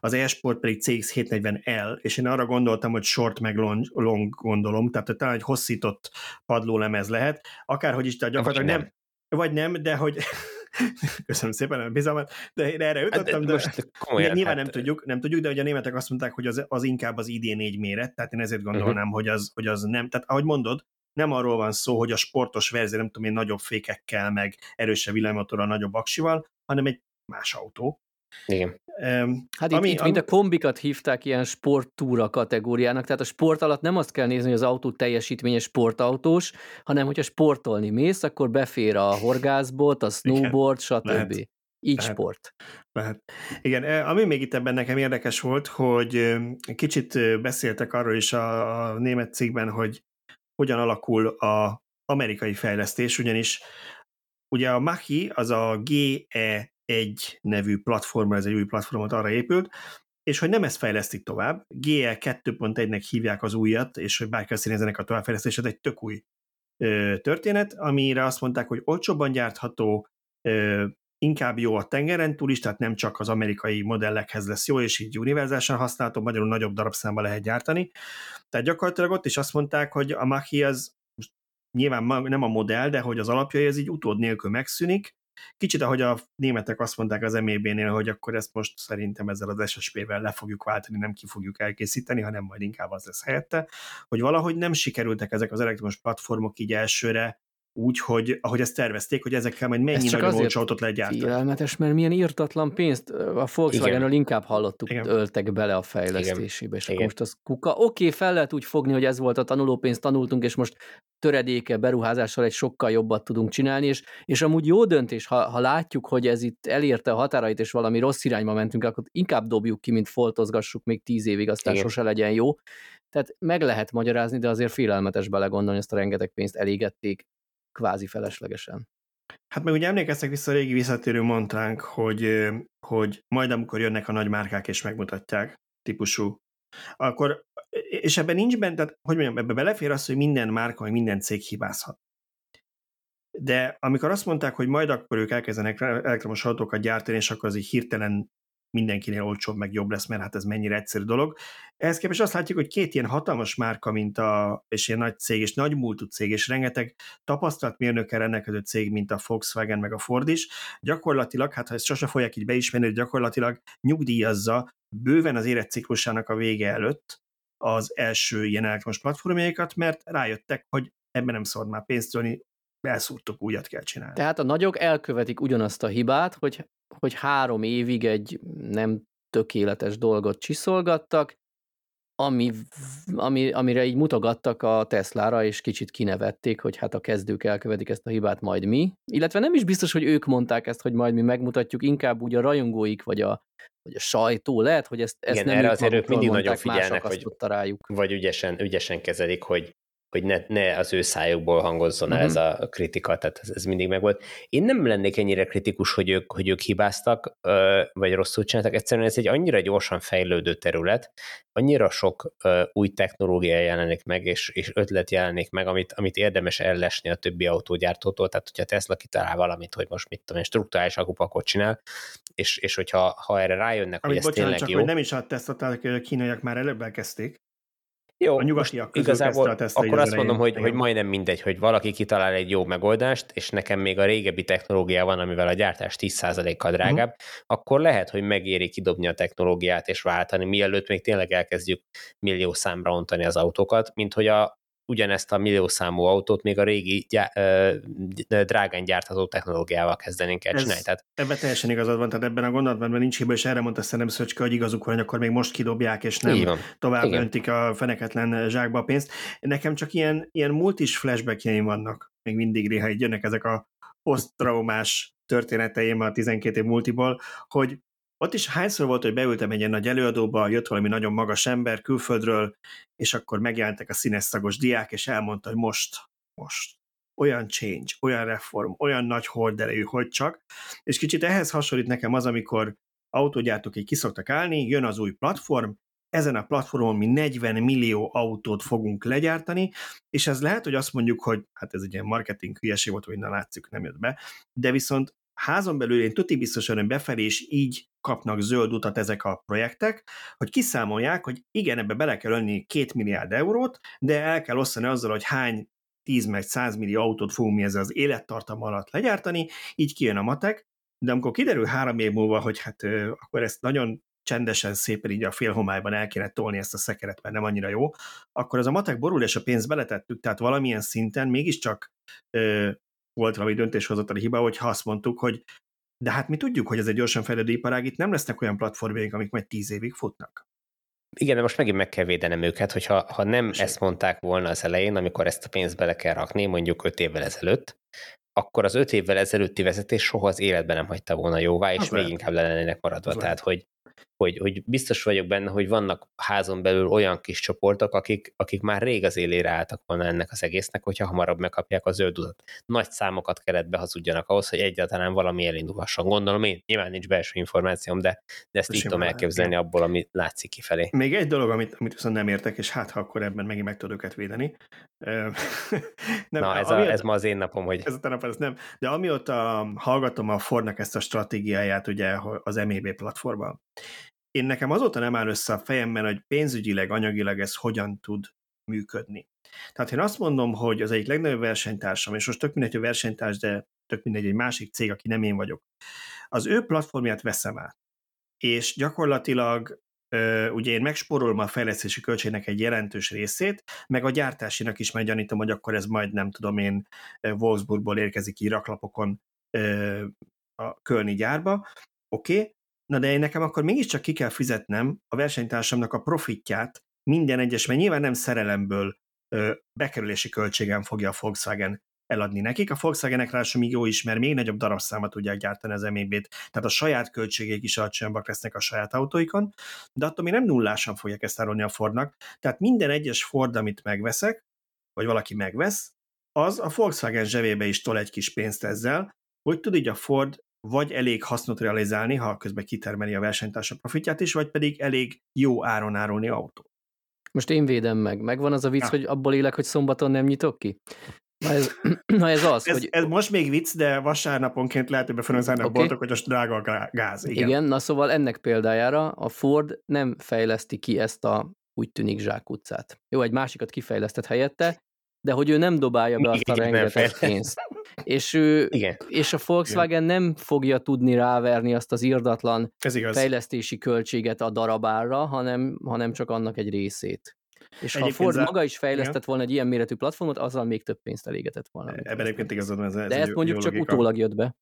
[SPEAKER 1] az e-sport pedig CX740L, és én arra gondoltam, hogy short meg long, long gondolom, tehát talán egy hosszított padlólemez lehet, akárhogy is, tehát gyakorlatilag nem. nem, vagy nem, de hogy Köszönöm szépen a bizalmat, de én erre jutottam, de, de komolyan, nyilván hát... nem tudjuk, nem tudjuk, de hogy a németek azt mondták, hogy az, az inkább az ID4 méret, tehát én ezért gondolnám, uh-huh. hogy, az, hogy az nem, tehát ahogy mondod, nem arról van szó, hogy a sportos verzió, nem tudom én, nagyobb fékekkel, meg erősebb villanymotorral, nagyobb aksival, hanem egy más autó.
[SPEAKER 2] Igen.
[SPEAKER 3] Um, hát ami, itt, itt, mint a kombikat hívták ilyen sporttúra kategóriának, tehát a sport alatt nem azt kell nézni, hogy az autó teljesítményes sportautós, hanem hogyha sportolni mész, akkor befér a horgászbot, a snowboard, Igen, stb. Lehet. Így lehet, sport.
[SPEAKER 1] Lehet. Igen, e, ami még itt ebben nekem érdekes volt, hogy kicsit beszéltek arról is a, a német cikkben, hogy hogyan alakul a amerikai fejlesztés, ugyanis ugye a Machi az a GE1 nevű platform, ez egy új platformot arra épült, és hogy nem ezt fejlesztik tovább, GE 2.1-nek hívják az újat, és hogy bárki azt a továbbfejlesztés, ez egy tök új ö, történet, amire azt mondták, hogy olcsóbban gyártható, ö, inkább jó a tengeren túl is, tehát nem csak az amerikai modellekhez lesz jó, és így univerzálisan használható, magyarul nagyobb darabszámba lehet gyártani. Tehát gyakorlatilag ott is azt mondták, hogy a Machi az nyilván nem a modell, de hogy az alapjai ez így utód nélkül megszűnik. Kicsit ahogy a németek azt mondták az MEB-nél, hogy akkor ezt most szerintem ezzel az SSP-vel le fogjuk váltani, nem ki fogjuk elkészíteni, hanem majd inkább az lesz helyette, hogy valahogy nem sikerültek ezek az elektromos platformok így elsőre úgy, hogy ahogy ezt tervezték, hogy ezekkel majd mennyi nagyobb olcsó autót lehet gyártani.
[SPEAKER 3] Félelmetes, mert milyen írtatlan pénzt a Volkswagen-ről inkább hallottuk, Igen. öltek bele a fejlesztésébe, és akkor most az kuka. Oké, okay, fel lehet úgy fogni, hogy ez volt a tanulópénzt, tanultunk, és most töredéke beruházással egy sokkal jobbat tudunk csinálni, és, és amúgy jó döntés, ha, ha látjuk, hogy ez itt elérte a határait, és valami rossz irányba mentünk, akkor inkább dobjuk ki, mint foltozgassuk még tíz évig, aztán Igen. sose legyen jó. Tehát meg lehet magyarázni, de azért félelmetes belegondolni, ezt a rengeteg pénzt elégették kvázi feleslegesen.
[SPEAKER 1] Hát meg ugye emlékeztek vissza a régi visszatérő montránk, hogy, hogy majd amikor jönnek a nagy márkák és megmutatják típusú, akkor, és ebben nincs benne, tehát hogy mondjam, ebbe belefér az, hogy minden márka, vagy minden cég hibázhat. De amikor azt mondták, hogy majd akkor ők elkezdenek elektromos autókat gyártani, és akkor az így hirtelen mindenkinél olcsóbb, meg jobb lesz, mert hát ez mennyire egyszerű dolog. Ehhez képest azt látjuk, hogy két ilyen hatalmas márka, mint a, és ilyen nagy cég, és nagy múltú cég, és rengeteg tapasztalt mérnökkel rendelkező cég, mint a Volkswagen, meg a Ford is, gyakorlatilag, hát ha ezt sose fogják így beismerni, gyakorlatilag nyugdíjazza bőven az életciklusának a vége előtt az első ilyen elektromos platformjaikat, mert rájöttek, hogy ebben nem szabad már pénzt tölni, elszúrtok, újat kell csinálni.
[SPEAKER 3] Tehát a nagyok elkövetik ugyanazt a hibát, hogy, hogy három évig egy nem tökéletes dolgot csiszolgattak, ami, ami, amire így mutogattak a Teslára, és kicsit kinevették, hogy hát a kezdők elkövetik ezt a hibát, majd mi. Illetve nem is biztos, hogy ők mondták ezt, hogy majd mi megmutatjuk, inkább úgy a rajongóik, vagy a, vagy a sajtó lehet, hogy ezt, ezt
[SPEAKER 2] Igen,
[SPEAKER 3] nem
[SPEAKER 2] erre
[SPEAKER 3] ők
[SPEAKER 2] azért ők mindig nagyon figyelnek, hogy-
[SPEAKER 3] rájuk.
[SPEAKER 2] vagy ügyesen, ügyesen kezelik, hogy hogy ne, ne az ő szájukból hangozzon el
[SPEAKER 3] Mhm.
[SPEAKER 2] ez a kritika, tehát ez, ez mindig megvolt. Én nem lennék ennyire kritikus, hogy ők, hogy ők hibáztak, vagy rosszul csináltak, egyszerűen ez egy annyira gyorsan fejlődő terület, annyira sok új technológia jelenik meg, és, és ötlet jelenik meg, amit, amit érdemes ellesni a többi autógyártótól, tehát hogyha Tesla kitalál valamit, hogy most mit tudom én, struktúrális akupakot csinál, és, és hogyha ha erre rájönnek, hogy
[SPEAKER 1] Amit
[SPEAKER 2] ez
[SPEAKER 1] bocsánat,
[SPEAKER 2] tényleg
[SPEAKER 1] csak
[SPEAKER 2] jó,
[SPEAKER 1] hogy nem is a Tesla, a kínaiak már előbb elkezdték.
[SPEAKER 2] Jó,
[SPEAKER 1] A nyugatiak közül
[SPEAKER 2] igazából
[SPEAKER 1] a
[SPEAKER 2] akkor
[SPEAKER 1] az
[SPEAKER 2] azt mondom, hogy, hogy majdnem mindegy, hogy valaki kitalál egy jó megoldást, és nekem még a régebbi technológia van, amivel a gyártás 10%-kal drágább, uh-huh. akkor lehet, hogy megéri kidobni a technológiát és váltani, mielőtt még tényleg elkezdjük millió számra ontani az autókat, mint hogy a ugyanezt a milliószámú autót még a régi gyá, drágán gyártható technológiával kezdenénk el csinálni. Tehát
[SPEAKER 1] Ebben teljesen igazad van, tehát ebben a gondolatban nincs hiba, és erre mondta szerintem Szöcske, hogy igazuk van, hogy akkor még most kidobják, és nem tovább
[SPEAKER 2] Igen.
[SPEAKER 1] öntik a feneketlen zsákba a pénzt. Nekem csak ilyen, ilyen multis flashbackjeim vannak, még mindig néha így jönnek ezek a posztraumás történeteim a 12 év multiból, hogy ott is hányszor volt, hogy beültem egy ilyen nagy előadóba, jött valami nagyon magas ember külföldről, és akkor megjelentek a színes szagos diák, és elmondta, hogy most, most, olyan change, olyan reform, olyan nagy horderejű, hogy csak, és kicsit ehhez hasonlít nekem az, amikor autógyártók így kiszoktak állni, jön az új platform, ezen a platformon mi 40 millió autót fogunk legyártani, és ez lehet, hogy azt mondjuk, hogy hát ez egy ilyen marketing hülyeség volt, hogy na látszik, nem jött be, de viszont házon belül én tuti biztosan, hogy befelé is így kapnak zöld utat ezek a projektek, hogy kiszámolják, hogy igen, ebbe bele kell önni két milliárd eurót, de el kell osztani azzal, hogy hány 10 meg 100 millió autót fogunk mi ezzel az élettartam alatt legyártani, így kijön a matek, de amikor kiderül három év múlva, hogy hát akkor ezt nagyon csendesen, szépen így a félhomályban el kéne tolni ezt a szekeret, mert nem annyira jó, akkor az a matek borul, és a pénzt beletettük, tehát valamilyen szinten mégiscsak ö, volt valami döntéshozatali hiba, hogy azt mondtuk, hogy de hát mi tudjuk, hogy ez egy gyorsan fejlődő iparág, itt nem lesznek olyan platformjaink, amik majd tíz évig futnak.
[SPEAKER 2] Igen, de most megint meg kell védenem őket, hogyha ha nem
[SPEAKER 1] Tessék.
[SPEAKER 2] ezt mondták volna az elején, amikor ezt a pénzt bele kell rakni, mondjuk öt évvel ezelőtt, akkor az öt évvel ezelőtti vezetés soha az életben nem hagyta volna jóvá, és
[SPEAKER 1] Az
[SPEAKER 2] még
[SPEAKER 1] lehet.
[SPEAKER 2] inkább le lennének maradva.
[SPEAKER 1] Az
[SPEAKER 2] Tehát, hogy, hogy, hogy biztos vagyok benne, hogy vannak házon belül olyan kis csoportok, akik, akik már rég az élére álltak volna ennek az egésznek, hogyha hamarabb megkapják a zöld utat. Nagy számokat kellett behazudjanak ahhoz, hogy egyáltalán valami elindulhasson. Gondolom én, nyilván nincs belső információm, de, de ezt így
[SPEAKER 1] Simán
[SPEAKER 2] tudom
[SPEAKER 1] lehet,
[SPEAKER 2] elképzelni abból, ami látszik kifelé.
[SPEAKER 1] Még egy dolog, amit, amit viszont nem értek, és hát ha akkor ebben megint meg tudod őket védeni. Nem,
[SPEAKER 2] Na, ez, a, ez ma az én napom, hogy
[SPEAKER 1] ez a tegnap, ez nem. De amióta hallgatom a Fordnak ezt a stratégiáját ugye az MEB platformon, én nekem azóta nem áll össze a fejemben, hogy pénzügyileg, anyagilag ez hogyan tud működni. Tehát én azt mondom, hogy az egyik legnagyobb versenytársam, és most tök mindegy, hogy versenytárs, de tök mindegy, egy másik cég, aki nem én vagyok, az ő platformját veszem át. És gyakorlatilag ugye én megspórolom a fejlesztési költségnek egy jelentős részét, meg a gyártásinak is, mert gyanítom, hogy akkor ez majd nem tudom én Wolfsburgból érkezik így raklapokon a Kölni gyárba. Oké, okay. Na de én nekem akkor mégiscsak ki kell fizetnem a versenytársamnak a profitját minden egyes, mert nyilván nem szerelemből ö, bekerülési költségen fogja a Volkswagen eladni nekik. A Volkswagenek ráadásul még jó is, mert még nagyobb darabszámot tudják gyártani az MEB-t, tehát a saját költségeik is alacsonyabbak lesznek a saját autóikon, de attól még nem nullásan fogják ezt árulni a Fordnak. Tehát minden egyes Ford, amit megveszek, vagy valaki megvesz, az a Volkswagen zsebébe is tol egy kis pénzt ezzel, hogy tud így a Ford vagy elég hasznot realizálni, ha közben kitermeli a versenytársa profitját is, vagy pedig elég jó áron árulni autó.
[SPEAKER 3] Most én védem meg. Megvan az a vicc,
[SPEAKER 1] Ja.
[SPEAKER 3] hogy abból élek, hogy szombaton nem nyitok ki? Na ez, na ez az,
[SPEAKER 1] Ez,
[SPEAKER 3] hogy
[SPEAKER 1] ez most még vicc, de vasárnaponként lehet, hogy befelé zárni a boltok, hogy a drága a gáz. Igen.
[SPEAKER 3] igen. na szóval ennek példájára a Ford nem fejleszti ki ezt a úgy tűnik zsákutcát. Jó, egy másikat kifejlesztett helyette, de hogy ő nem dobálja be azt a
[SPEAKER 2] Igen,
[SPEAKER 3] rengeteg pénzt. És, ő,
[SPEAKER 2] Igen.
[SPEAKER 3] és a Volkswagen nem fogja tudni ráverni azt az irdatlan fejlesztési költséget a darabára, hanem, hanem csak annak egy részét. És ha
[SPEAKER 1] Egyébként
[SPEAKER 3] Ford
[SPEAKER 1] zá-
[SPEAKER 3] maga is fejlesztett volna egy ilyen méretű platformot, azzal még több pénzt elégetett volna. mint
[SPEAKER 1] Ebben egyébként igazad. Ez, ez
[SPEAKER 3] De ezt mondjuk csak
[SPEAKER 1] logika.
[SPEAKER 3] utólag jött be.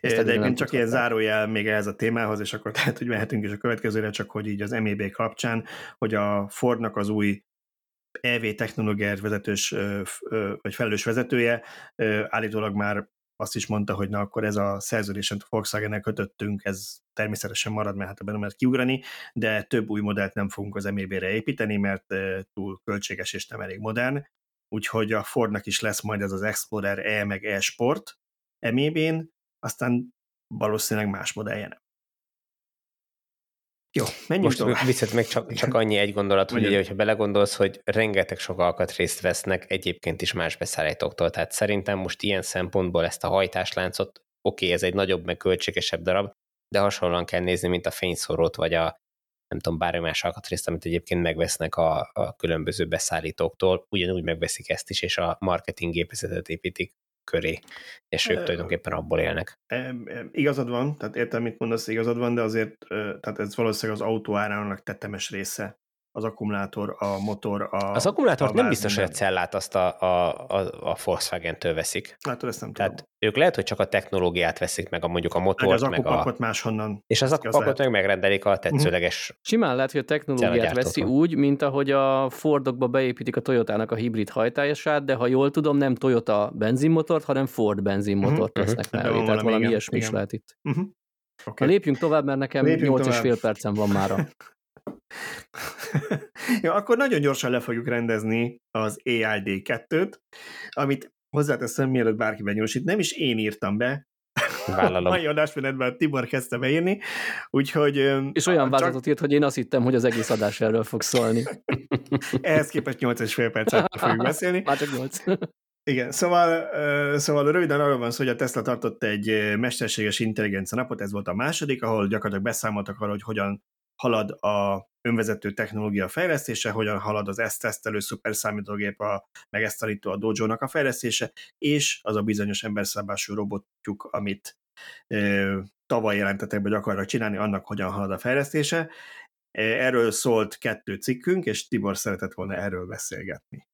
[SPEAKER 3] Ezt
[SPEAKER 1] De egyébként csak ilyen zárójel még ehhez a témához, és akkor tehát, hogy mehetünk is a következőre, csak hogy így az MEB kapcsán, hogy a Fordnak az új EV technológiás vezetős, vagy felelős vezetője állítólag már azt is mondta, hogy na akkor ez a szerződés, amit volkswagen kötöttünk, ez természetesen marad, mert hát ebben nem lehet kiugrani, de több új modellt nem fogunk az MEB-re építeni, mert túl költséges és nem elég modern. Úgyhogy a Fordnak is lesz majd ez az Explorer E meg E Sport MEB-n, aztán valószínűleg más modellje. Jó, menjünk
[SPEAKER 2] Most
[SPEAKER 1] tovább.
[SPEAKER 2] viszont még csak, csak annyi egy gondolat, hogy ugye, hogyha belegondolsz, hogy rengeteg sok alkatrészt vesznek egyébként is más beszállítóktól, tehát szerintem most ilyen szempontból ezt a hajtásláncot, oké, okay, ez egy nagyobb, meg költségesebb darab, de hasonlóan kell nézni, mint a fényszórót, vagy a nem tudom, bármi más alkatrészt, amit egyébként megvesznek a, a különböző beszállítóktól, ugyanúgy megveszik ezt is, és a marketing gépezetet építik köré, és ők
[SPEAKER 1] Ö,
[SPEAKER 2] tulajdonképpen abból élnek.
[SPEAKER 1] Em, em, Igazad van, tehát értem, mit mondasz, igazad van, de azért ö, tehát ez valószínűleg az autó árának tetemes része. Az akkumulátor, a motor, a
[SPEAKER 2] Az akkumulátort
[SPEAKER 1] a
[SPEAKER 2] nem biztos, hogy a cellát azt a, a, a, a Volkswagen-től veszik.
[SPEAKER 1] Látod, ezt nem tudom.
[SPEAKER 2] Tehát ők lehet, hogy csak a technológiát veszik meg, a mondjuk a
[SPEAKER 1] Meg
[SPEAKER 2] motort,
[SPEAKER 1] az
[SPEAKER 2] meg, a,
[SPEAKER 1] máshonnan.
[SPEAKER 2] és az.
[SPEAKER 1] Mhm.
[SPEAKER 2] meg megrendelik a tetszőleges.
[SPEAKER 3] Simán lehet, hogy a technológiát veszi úgy, mint ahogy a Fordokba beépítik a Toyotának a hibrid hajtását, de ha jól tudom, nem Toyota benzinmotort, hanem Ford benzinmotort
[SPEAKER 2] Mhm,
[SPEAKER 3] tesznek
[SPEAKER 1] mhm.
[SPEAKER 3] mellé. Tehát
[SPEAKER 1] valami,
[SPEAKER 3] ilyesmi is lehet itt.
[SPEAKER 1] Uh-huh.
[SPEAKER 3] Na
[SPEAKER 1] Okay.
[SPEAKER 3] lépjünk tovább, mert nekem
[SPEAKER 1] Lépjünk
[SPEAKER 3] 8 és
[SPEAKER 1] tovább.
[SPEAKER 3] fél percem van mára.
[SPEAKER 1] ja, akkor nagyon gyorsan le fogjuk rendezni az AID 2-t, amit hozzáteszem, mielőtt bárki benyúlsít. Nem is én írtam be,
[SPEAKER 2] Vállalom.
[SPEAKER 1] mai adásmenetben Tibor kezdte beírni, úgyhogy...
[SPEAKER 3] És olyan
[SPEAKER 1] csak
[SPEAKER 3] vázatot írt, hogy én azt hittem, hogy az egész adás erről fog szólni.
[SPEAKER 1] ehhez képest 8 és fél percet fogjuk beszélni.
[SPEAKER 3] Már csak 8.
[SPEAKER 1] Igen, szóval, szóval röviden arról van szó, hogy a Tesla tartott egy mesterséges intelligencia napot, ez volt a második, ahol gyakorlatilag beszámoltak arról, hogy hogyan halad a önvezető technológia fejlesztése, hogyan halad az ezt tesztelő szuperszámítógép, a, meg ezt tanító a dojo a fejlesztése, és az a bizonyos emberszabású robotjuk, amit ö, tavaly jelentettek be, hogy akarnak csinálni, annak hogyan halad a fejlesztése. Erről szólt kettő cikkünk, és Tibor szeretett volna erről beszélgetni.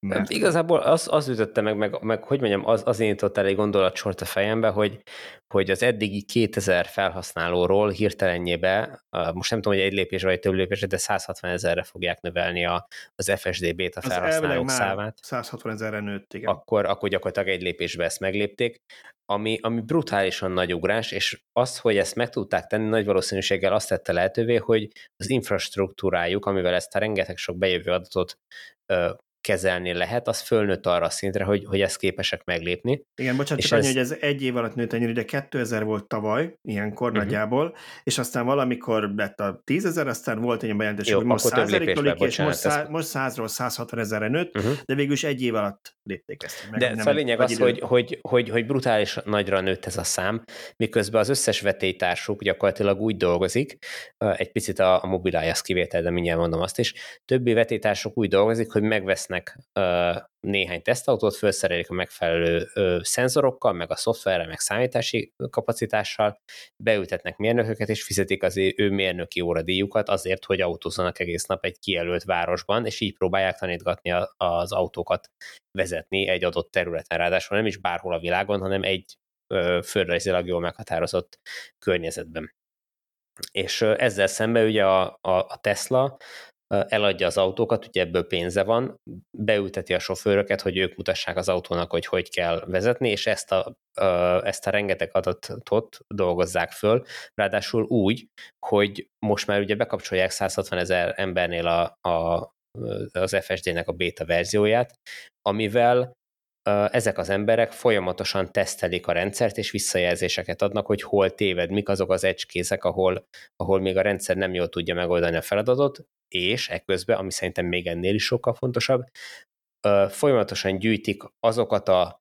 [SPEAKER 2] Mert... Igazából az, az ütötte meg, meg, meg, hogy mondjam, az, az indított el egy gondolatsort a fejembe, hogy, hogy az eddigi 2000 felhasználóról hirtelenjébe, most nem tudom, hogy egy lépés vagy több lépésre, de 160 ezerre fogják növelni a, az FSD-B-t, a
[SPEAKER 1] Az
[SPEAKER 2] felhasználók számát.
[SPEAKER 1] 160 ezerre nőtt, igen.
[SPEAKER 2] Akkor, akkor gyakorlatilag egy lépésbe ezt meglépték, ami, ami brutálisan nagy ugrás, és az, hogy ezt meg tudták tenni, nagy valószínűséggel azt tette lehetővé, hogy az infrastruktúrájuk, amivel ezt a rengeteg sok bejövő adatot kezelni lehet, az fölnőtt arra a szintre, hogy, hogy ezt képesek meglépni.
[SPEAKER 1] Igen, bocsánat,
[SPEAKER 2] És
[SPEAKER 1] csak annyi,
[SPEAKER 2] ez-
[SPEAKER 1] hogy ez egy év alatt nőtt ennyire, ugye 2000 volt tavaly, ilyenkor nagyjából, és aztán valamikor lett a 10 ezer, aztán volt egy bejelentés, hogy most
[SPEAKER 2] akkor több
[SPEAKER 1] 100
[SPEAKER 2] lépésbe,
[SPEAKER 1] és most, szá,
[SPEAKER 2] ezt-
[SPEAKER 1] most 100-ról 160 ezerre nőtt,
[SPEAKER 2] Uh-huh.
[SPEAKER 1] de végül is egy év alatt lépték ezt. meg
[SPEAKER 2] De
[SPEAKER 1] nem
[SPEAKER 2] szóval a lényeg az,
[SPEAKER 1] idő.
[SPEAKER 2] hogy, hogy, hogy, hogy brutális nagyra nőtt ez a szám, miközben az összes vetélytársuk gyakorlatilag úgy dolgozik, egy picit a, a mobilája kivétel, de mindjárt mondom azt is, többi vetélytársuk úgy dolgozik, hogy megvesznek ö, néhány tesztautót, felszerelik a megfelelő ö, szenzorokkal, meg a szoftverrel, meg számítási kapacitással, beültetnek mérnököket, és fizetik az ő mérnöki óradíjukat azért, hogy autózzanak egész nap egy kijelölt városban, és így próbálják tanítgatni az autókat vezetni egy adott területen, ráadásul nem is bárhol a világon, hanem egy földrajzilag jól meghatározott környezetben. És ezzel szemben ugye a, a, a Tesla eladja az autókat, ugye ebből pénze van, beülteti a sofőröket, hogy ők mutassák az autónak, hogy hogy kell vezetni, és ezt a, ezt a rengeteg adatot dolgozzák föl, ráadásul úgy, hogy most már ugye bekapcsolják 160 ezer embernél a, a, az FSD-nek a beta verzióját, amivel ezek az emberek folyamatosan tesztelik a rendszert, és visszajelzéseket adnak, hogy hol téved, mik azok az ecskészek, ahol, ahol még a rendszer nem jól tudja megoldani a feladatot, és ekközben, ami szerintem még ennél is sokkal fontosabb, folyamatosan gyűjtik azokat a,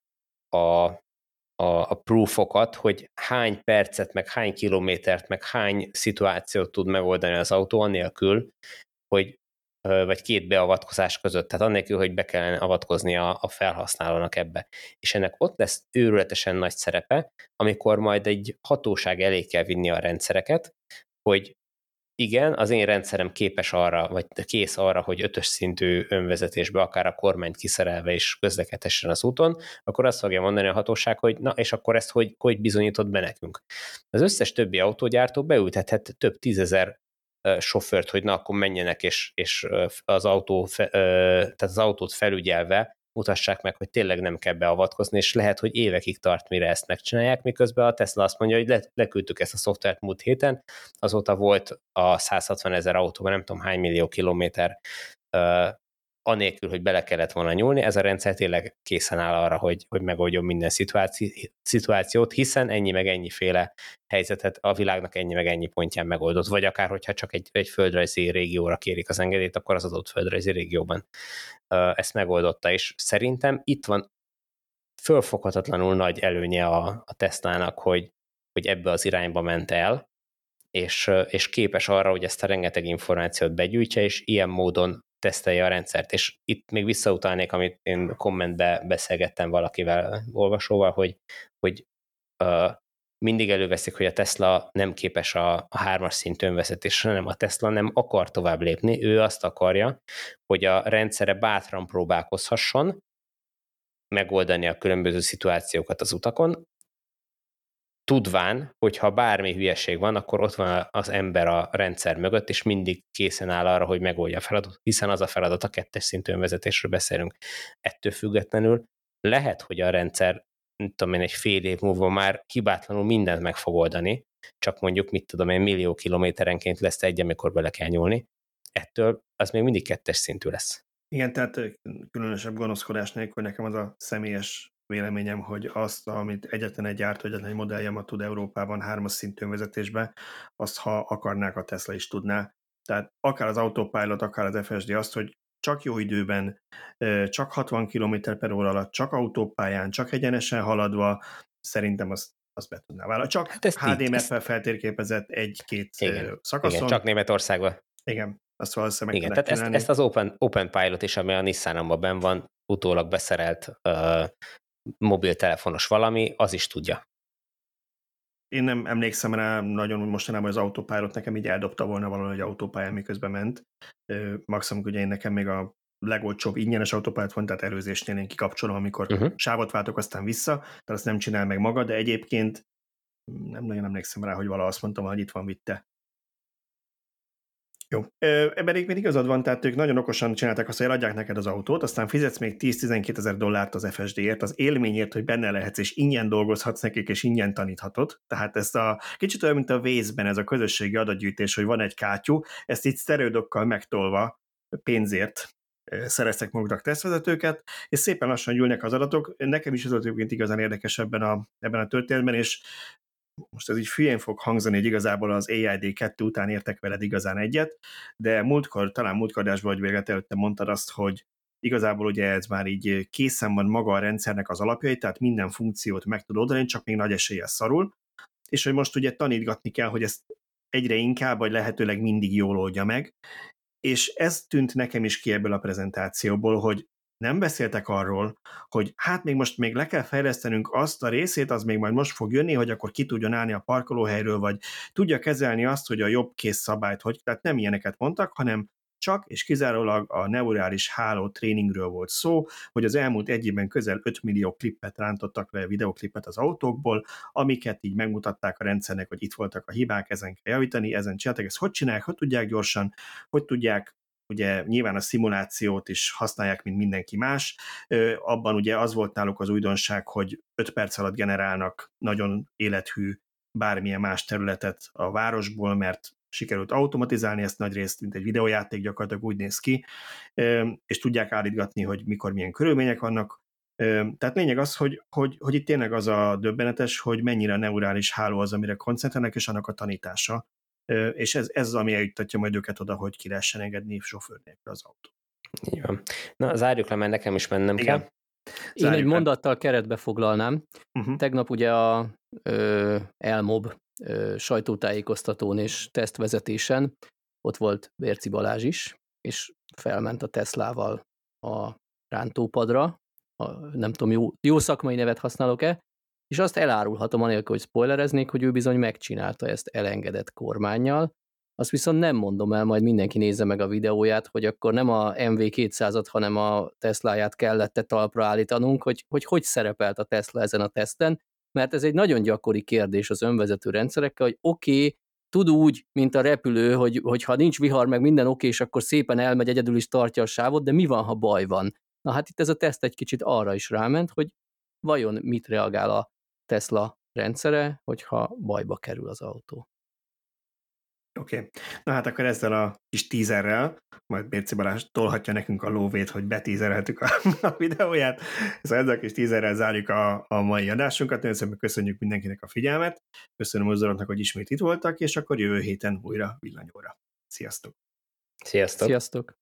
[SPEAKER 2] a a, a proofokat, hogy hány percet, meg hány kilométert, meg hány szituációt tud megoldani az autó annélkül, hogy vagy két beavatkozás között, tehát annélkül, hogy be kellene avatkozni a, a felhasználónak ebbe. És ennek ott lesz őrületesen nagy szerepe, amikor majd egy hatóság elé kell vinni a rendszereket, hogy igen, az én rendszerem képes arra, vagy kész arra, hogy ötös szintű önvezetésbe akár a kormányt kiszerelve is közlekedhessen az úton, akkor azt fogja mondani a hatóság, hogy na, és akkor ezt hogy, hogy bizonyított be nekünk. Az összes többi autógyártó beültethet több tízezer sofőrt, hogy na, akkor menjenek, és, és az, autó, tehát az autót felügyelve mutassák meg, hogy tényleg nem kell beavatkozni, és lehet, hogy évekig tart, mire ezt megcsinálják, miközben a Tesla azt mondja, hogy le, leküldtük ezt a szoftvert múlt héten, azóta volt a 160 ezer autóban nem tudom hány millió kilométer anélkül, hogy bele kellett volna nyúlni, ez a rendszer tényleg készen áll arra, hogy, hogy megoldjon minden szituáci, szituációt, hiszen ennyi meg ennyiféle helyzetet a világnak ennyi meg ennyi pontján megoldott, vagy akár, hogyha csak egy, egy földrajzi régióra kérik az engedélyt, akkor az adott földrajzi régióban ezt megoldotta, és szerintem itt van fölfoghatatlanul nagy előnye a, a Teslának, hogy, hogy ebbe az irányba ment el, és, és képes arra, hogy ezt a rengeteg információt begyűjtse, és ilyen módon tesztelje a rendszert. És itt még visszautalnék, amit én kommentbe beszélgettem valakivel, olvasóval, hogy, hogy uh, mindig előveszik, hogy a Tesla nem képes a, a hármas szint önvezetésre, hanem a Tesla nem akar tovább lépni, ő azt akarja, hogy a rendszere bátran próbálkozhasson, megoldani a különböző szituációkat az utakon, tudván, hogy ha bármi hülyeség van, akkor ott van az ember a rendszer mögött, és mindig készen áll arra, hogy megoldja a feladatot, hiszen az a feladat a kettes szintű önvezetésről beszélünk. Ettől függetlenül lehet, hogy a rendszer, nem tudom én, egy fél év múlva már hibátlanul mindent meg fog oldani, csak mondjuk, mit tudom én, millió kilométerenként lesz egy, amikor bele kell nyúlni. Ettől az még mindig kettes szintű lesz.
[SPEAKER 1] Igen, tehát különösebb gonoszkodás nélkül nekem az a személyes véleményem, hogy azt, amit egyetlen egy gyártó, egyetlen egy modelljemat tud Európában hármas szintű vezetésbe, azt ha akarnák a Tesla is tudná. Tehát akár az Autopilot, akár az FSD azt, hogy csak jó időben, csak 60 km per óra alatt, csak autópályán, csak egyenesen haladva, szerintem azt, azt be tudná vállalni. Csak hát HDMF-fel feltérképezett egy-két szakaszon.
[SPEAKER 2] Igen, csak Németországban.
[SPEAKER 1] Igen, azt valószínűleg
[SPEAKER 2] Igen, tehát ezt, ezt, az Open, Open Pilot is, ami a Nissanomban ben van, utólag beszerelt uh, mobiltelefonos valami, az is tudja.
[SPEAKER 1] Én nem emlékszem rá nagyon mostanában, hogy az autópályát nekem így eldobta volna valahogy autópályán, miközben ment. Maximum ugye én nekem még a legolcsóbb ingyenes autópályát van, tehát előzésnél én kikapcsolom, amikor uh-huh. sávot váltok, aztán vissza, tehát azt nem csinál meg maga, de egyébként nem nagyon emlékszem rá, hogy vala azt mondtam, hogy itt van, vitte. Jó. Ebben még igazad van, tehát ők nagyon okosan csinálták azt, hogy eladják neked az autót, aztán fizetsz még 10-12 ezer dollárt az FSD-ért, az élményért, hogy benne lehetsz, és ingyen dolgozhatsz nekik, és ingyen taníthatod. Tehát ezt a kicsit olyan, mint a vészben ez a közösségi adatgyűjtés, hogy van egy kátyú, ezt itt sztereodokkal megtolva pénzért szereztek maguknak tesztvezetőket, és szépen lassan gyűlnek az adatok. Nekem is az adatok igazán érdekes ebben a, ebben a történetben, és most ez így fülyen fog hangzani, hogy igazából az AID 2 után értek veled igazán egyet, de múltkor, talán múltkordásban vagy véget előtte mondtad azt, hogy igazából ugye ez már így készen van maga a rendszernek az alapjai, tehát minden funkciót meg tud oldani, csak még nagy eséllyel szarul, és hogy most ugye tanítgatni kell, hogy ezt egyre inkább, vagy lehetőleg mindig jól oldja meg, és ez tűnt nekem is ki ebből a prezentációból, hogy nem beszéltek arról, hogy hát még most még le kell fejlesztenünk azt a részét, az még majd most fog jönni, hogy akkor ki tudjon állni a parkolóhelyről, vagy tudja kezelni azt, hogy a jobb kész szabályt, hogy tehát nem ilyeneket mondtak, hanem csak és kizárólag a neurális háló tréningről volt szó, hogy az elmúlt egy évben közel 5 millió klippet rántottak le, videoklipet az autókból, amiket így megmutatták a rendszernek, hogy itt voltak a hibák, ezen kell javítani, ezen csináltak, ezt hogy csinálják, hogy tudják gyorsan, hogy tudják ugye nyilván a szimulációt is használják, mint mindenki más. Abban ugye az volt náluk az újdonság, hogy 5 perc alatt generálnak nagyon élethű bármilyen más területet a városból, mert sikerült automatizálni ezt nagy részt, mint egy videójáték gyakorlatilag úgy néz ki, és tudják állítgatni, hogy mikor milyen körülmények vannak. Tehát lényeg az, hogy, hogy, hogy itt tényleg az a döbbenetes, hogy mennyire a neurális háló az, amire koncentrálnak, és annak a tanítása és ez, ez az, ami eljuttatja majd őket oda, hogy ki lehessen engedni sofőr nélkül az autó.
[SPEAKER 2] Így van. Na, zárjuk le, mert nekem is mennem Igen. kell.
[SPEAKER 3] Én Zárjuk egy mondattal keretbe foglalnám. Uh-huh. Tegnap ugye a ö, Elmob ö, sajtótájékoztatón és tesztvezetésen ott volt Bérci Balázs is, és felment a Teslával a rántópadra, a, nem tudom, jó, jó szakmai nevet használok-e, és azt elárulhatom anélkül, hogy spoilereznék, hogy ő bizony megcsinálta ezt elengedett kormányjal, azt viszont nem mondom el, majd mindenki nézze meg a videóját, hogy akkor nem a MV200-at, hanem a Tesláját kellett talpra állítanunk, hogy, hogy hogy szerepelt a Tesla ezen a teszten, mert ez egy nagyon gyakori kérdés az önvezető rendszerekkel, hogy oké, okay, tud úgy, mint a repülő, hogy, hogy ha nincs vihar, meg minden oké, és akkor szépen elmegy, egyedül is tartja a sávot, de mi van, ha baj van? Na hát itt ez a teszt egy kicsit arra is ráment, hogy vajon mit reagál a Tesla rendszere, hogyha bajba kerül az autó.
[SPEAKER 1] Oké. Okay. Na hát akkor ezzel a kis tízerrel, majd Bérci Balázs tolhatja nekünk a lóvét, hogy betízereltük a, a videóját. Szóval ezzel a kis tízerrel zárjuk a, a mai adásunkat. Nagyon szépen köszönjük mindenkinek a figyelmet. Köszönöm az hogy ismét itt voltak, és akkor jövő héten újra villanyóra. Sziasztok!
[SPEAKER 2] Sziasztok!
[SPEAKER 3] Sziasztok!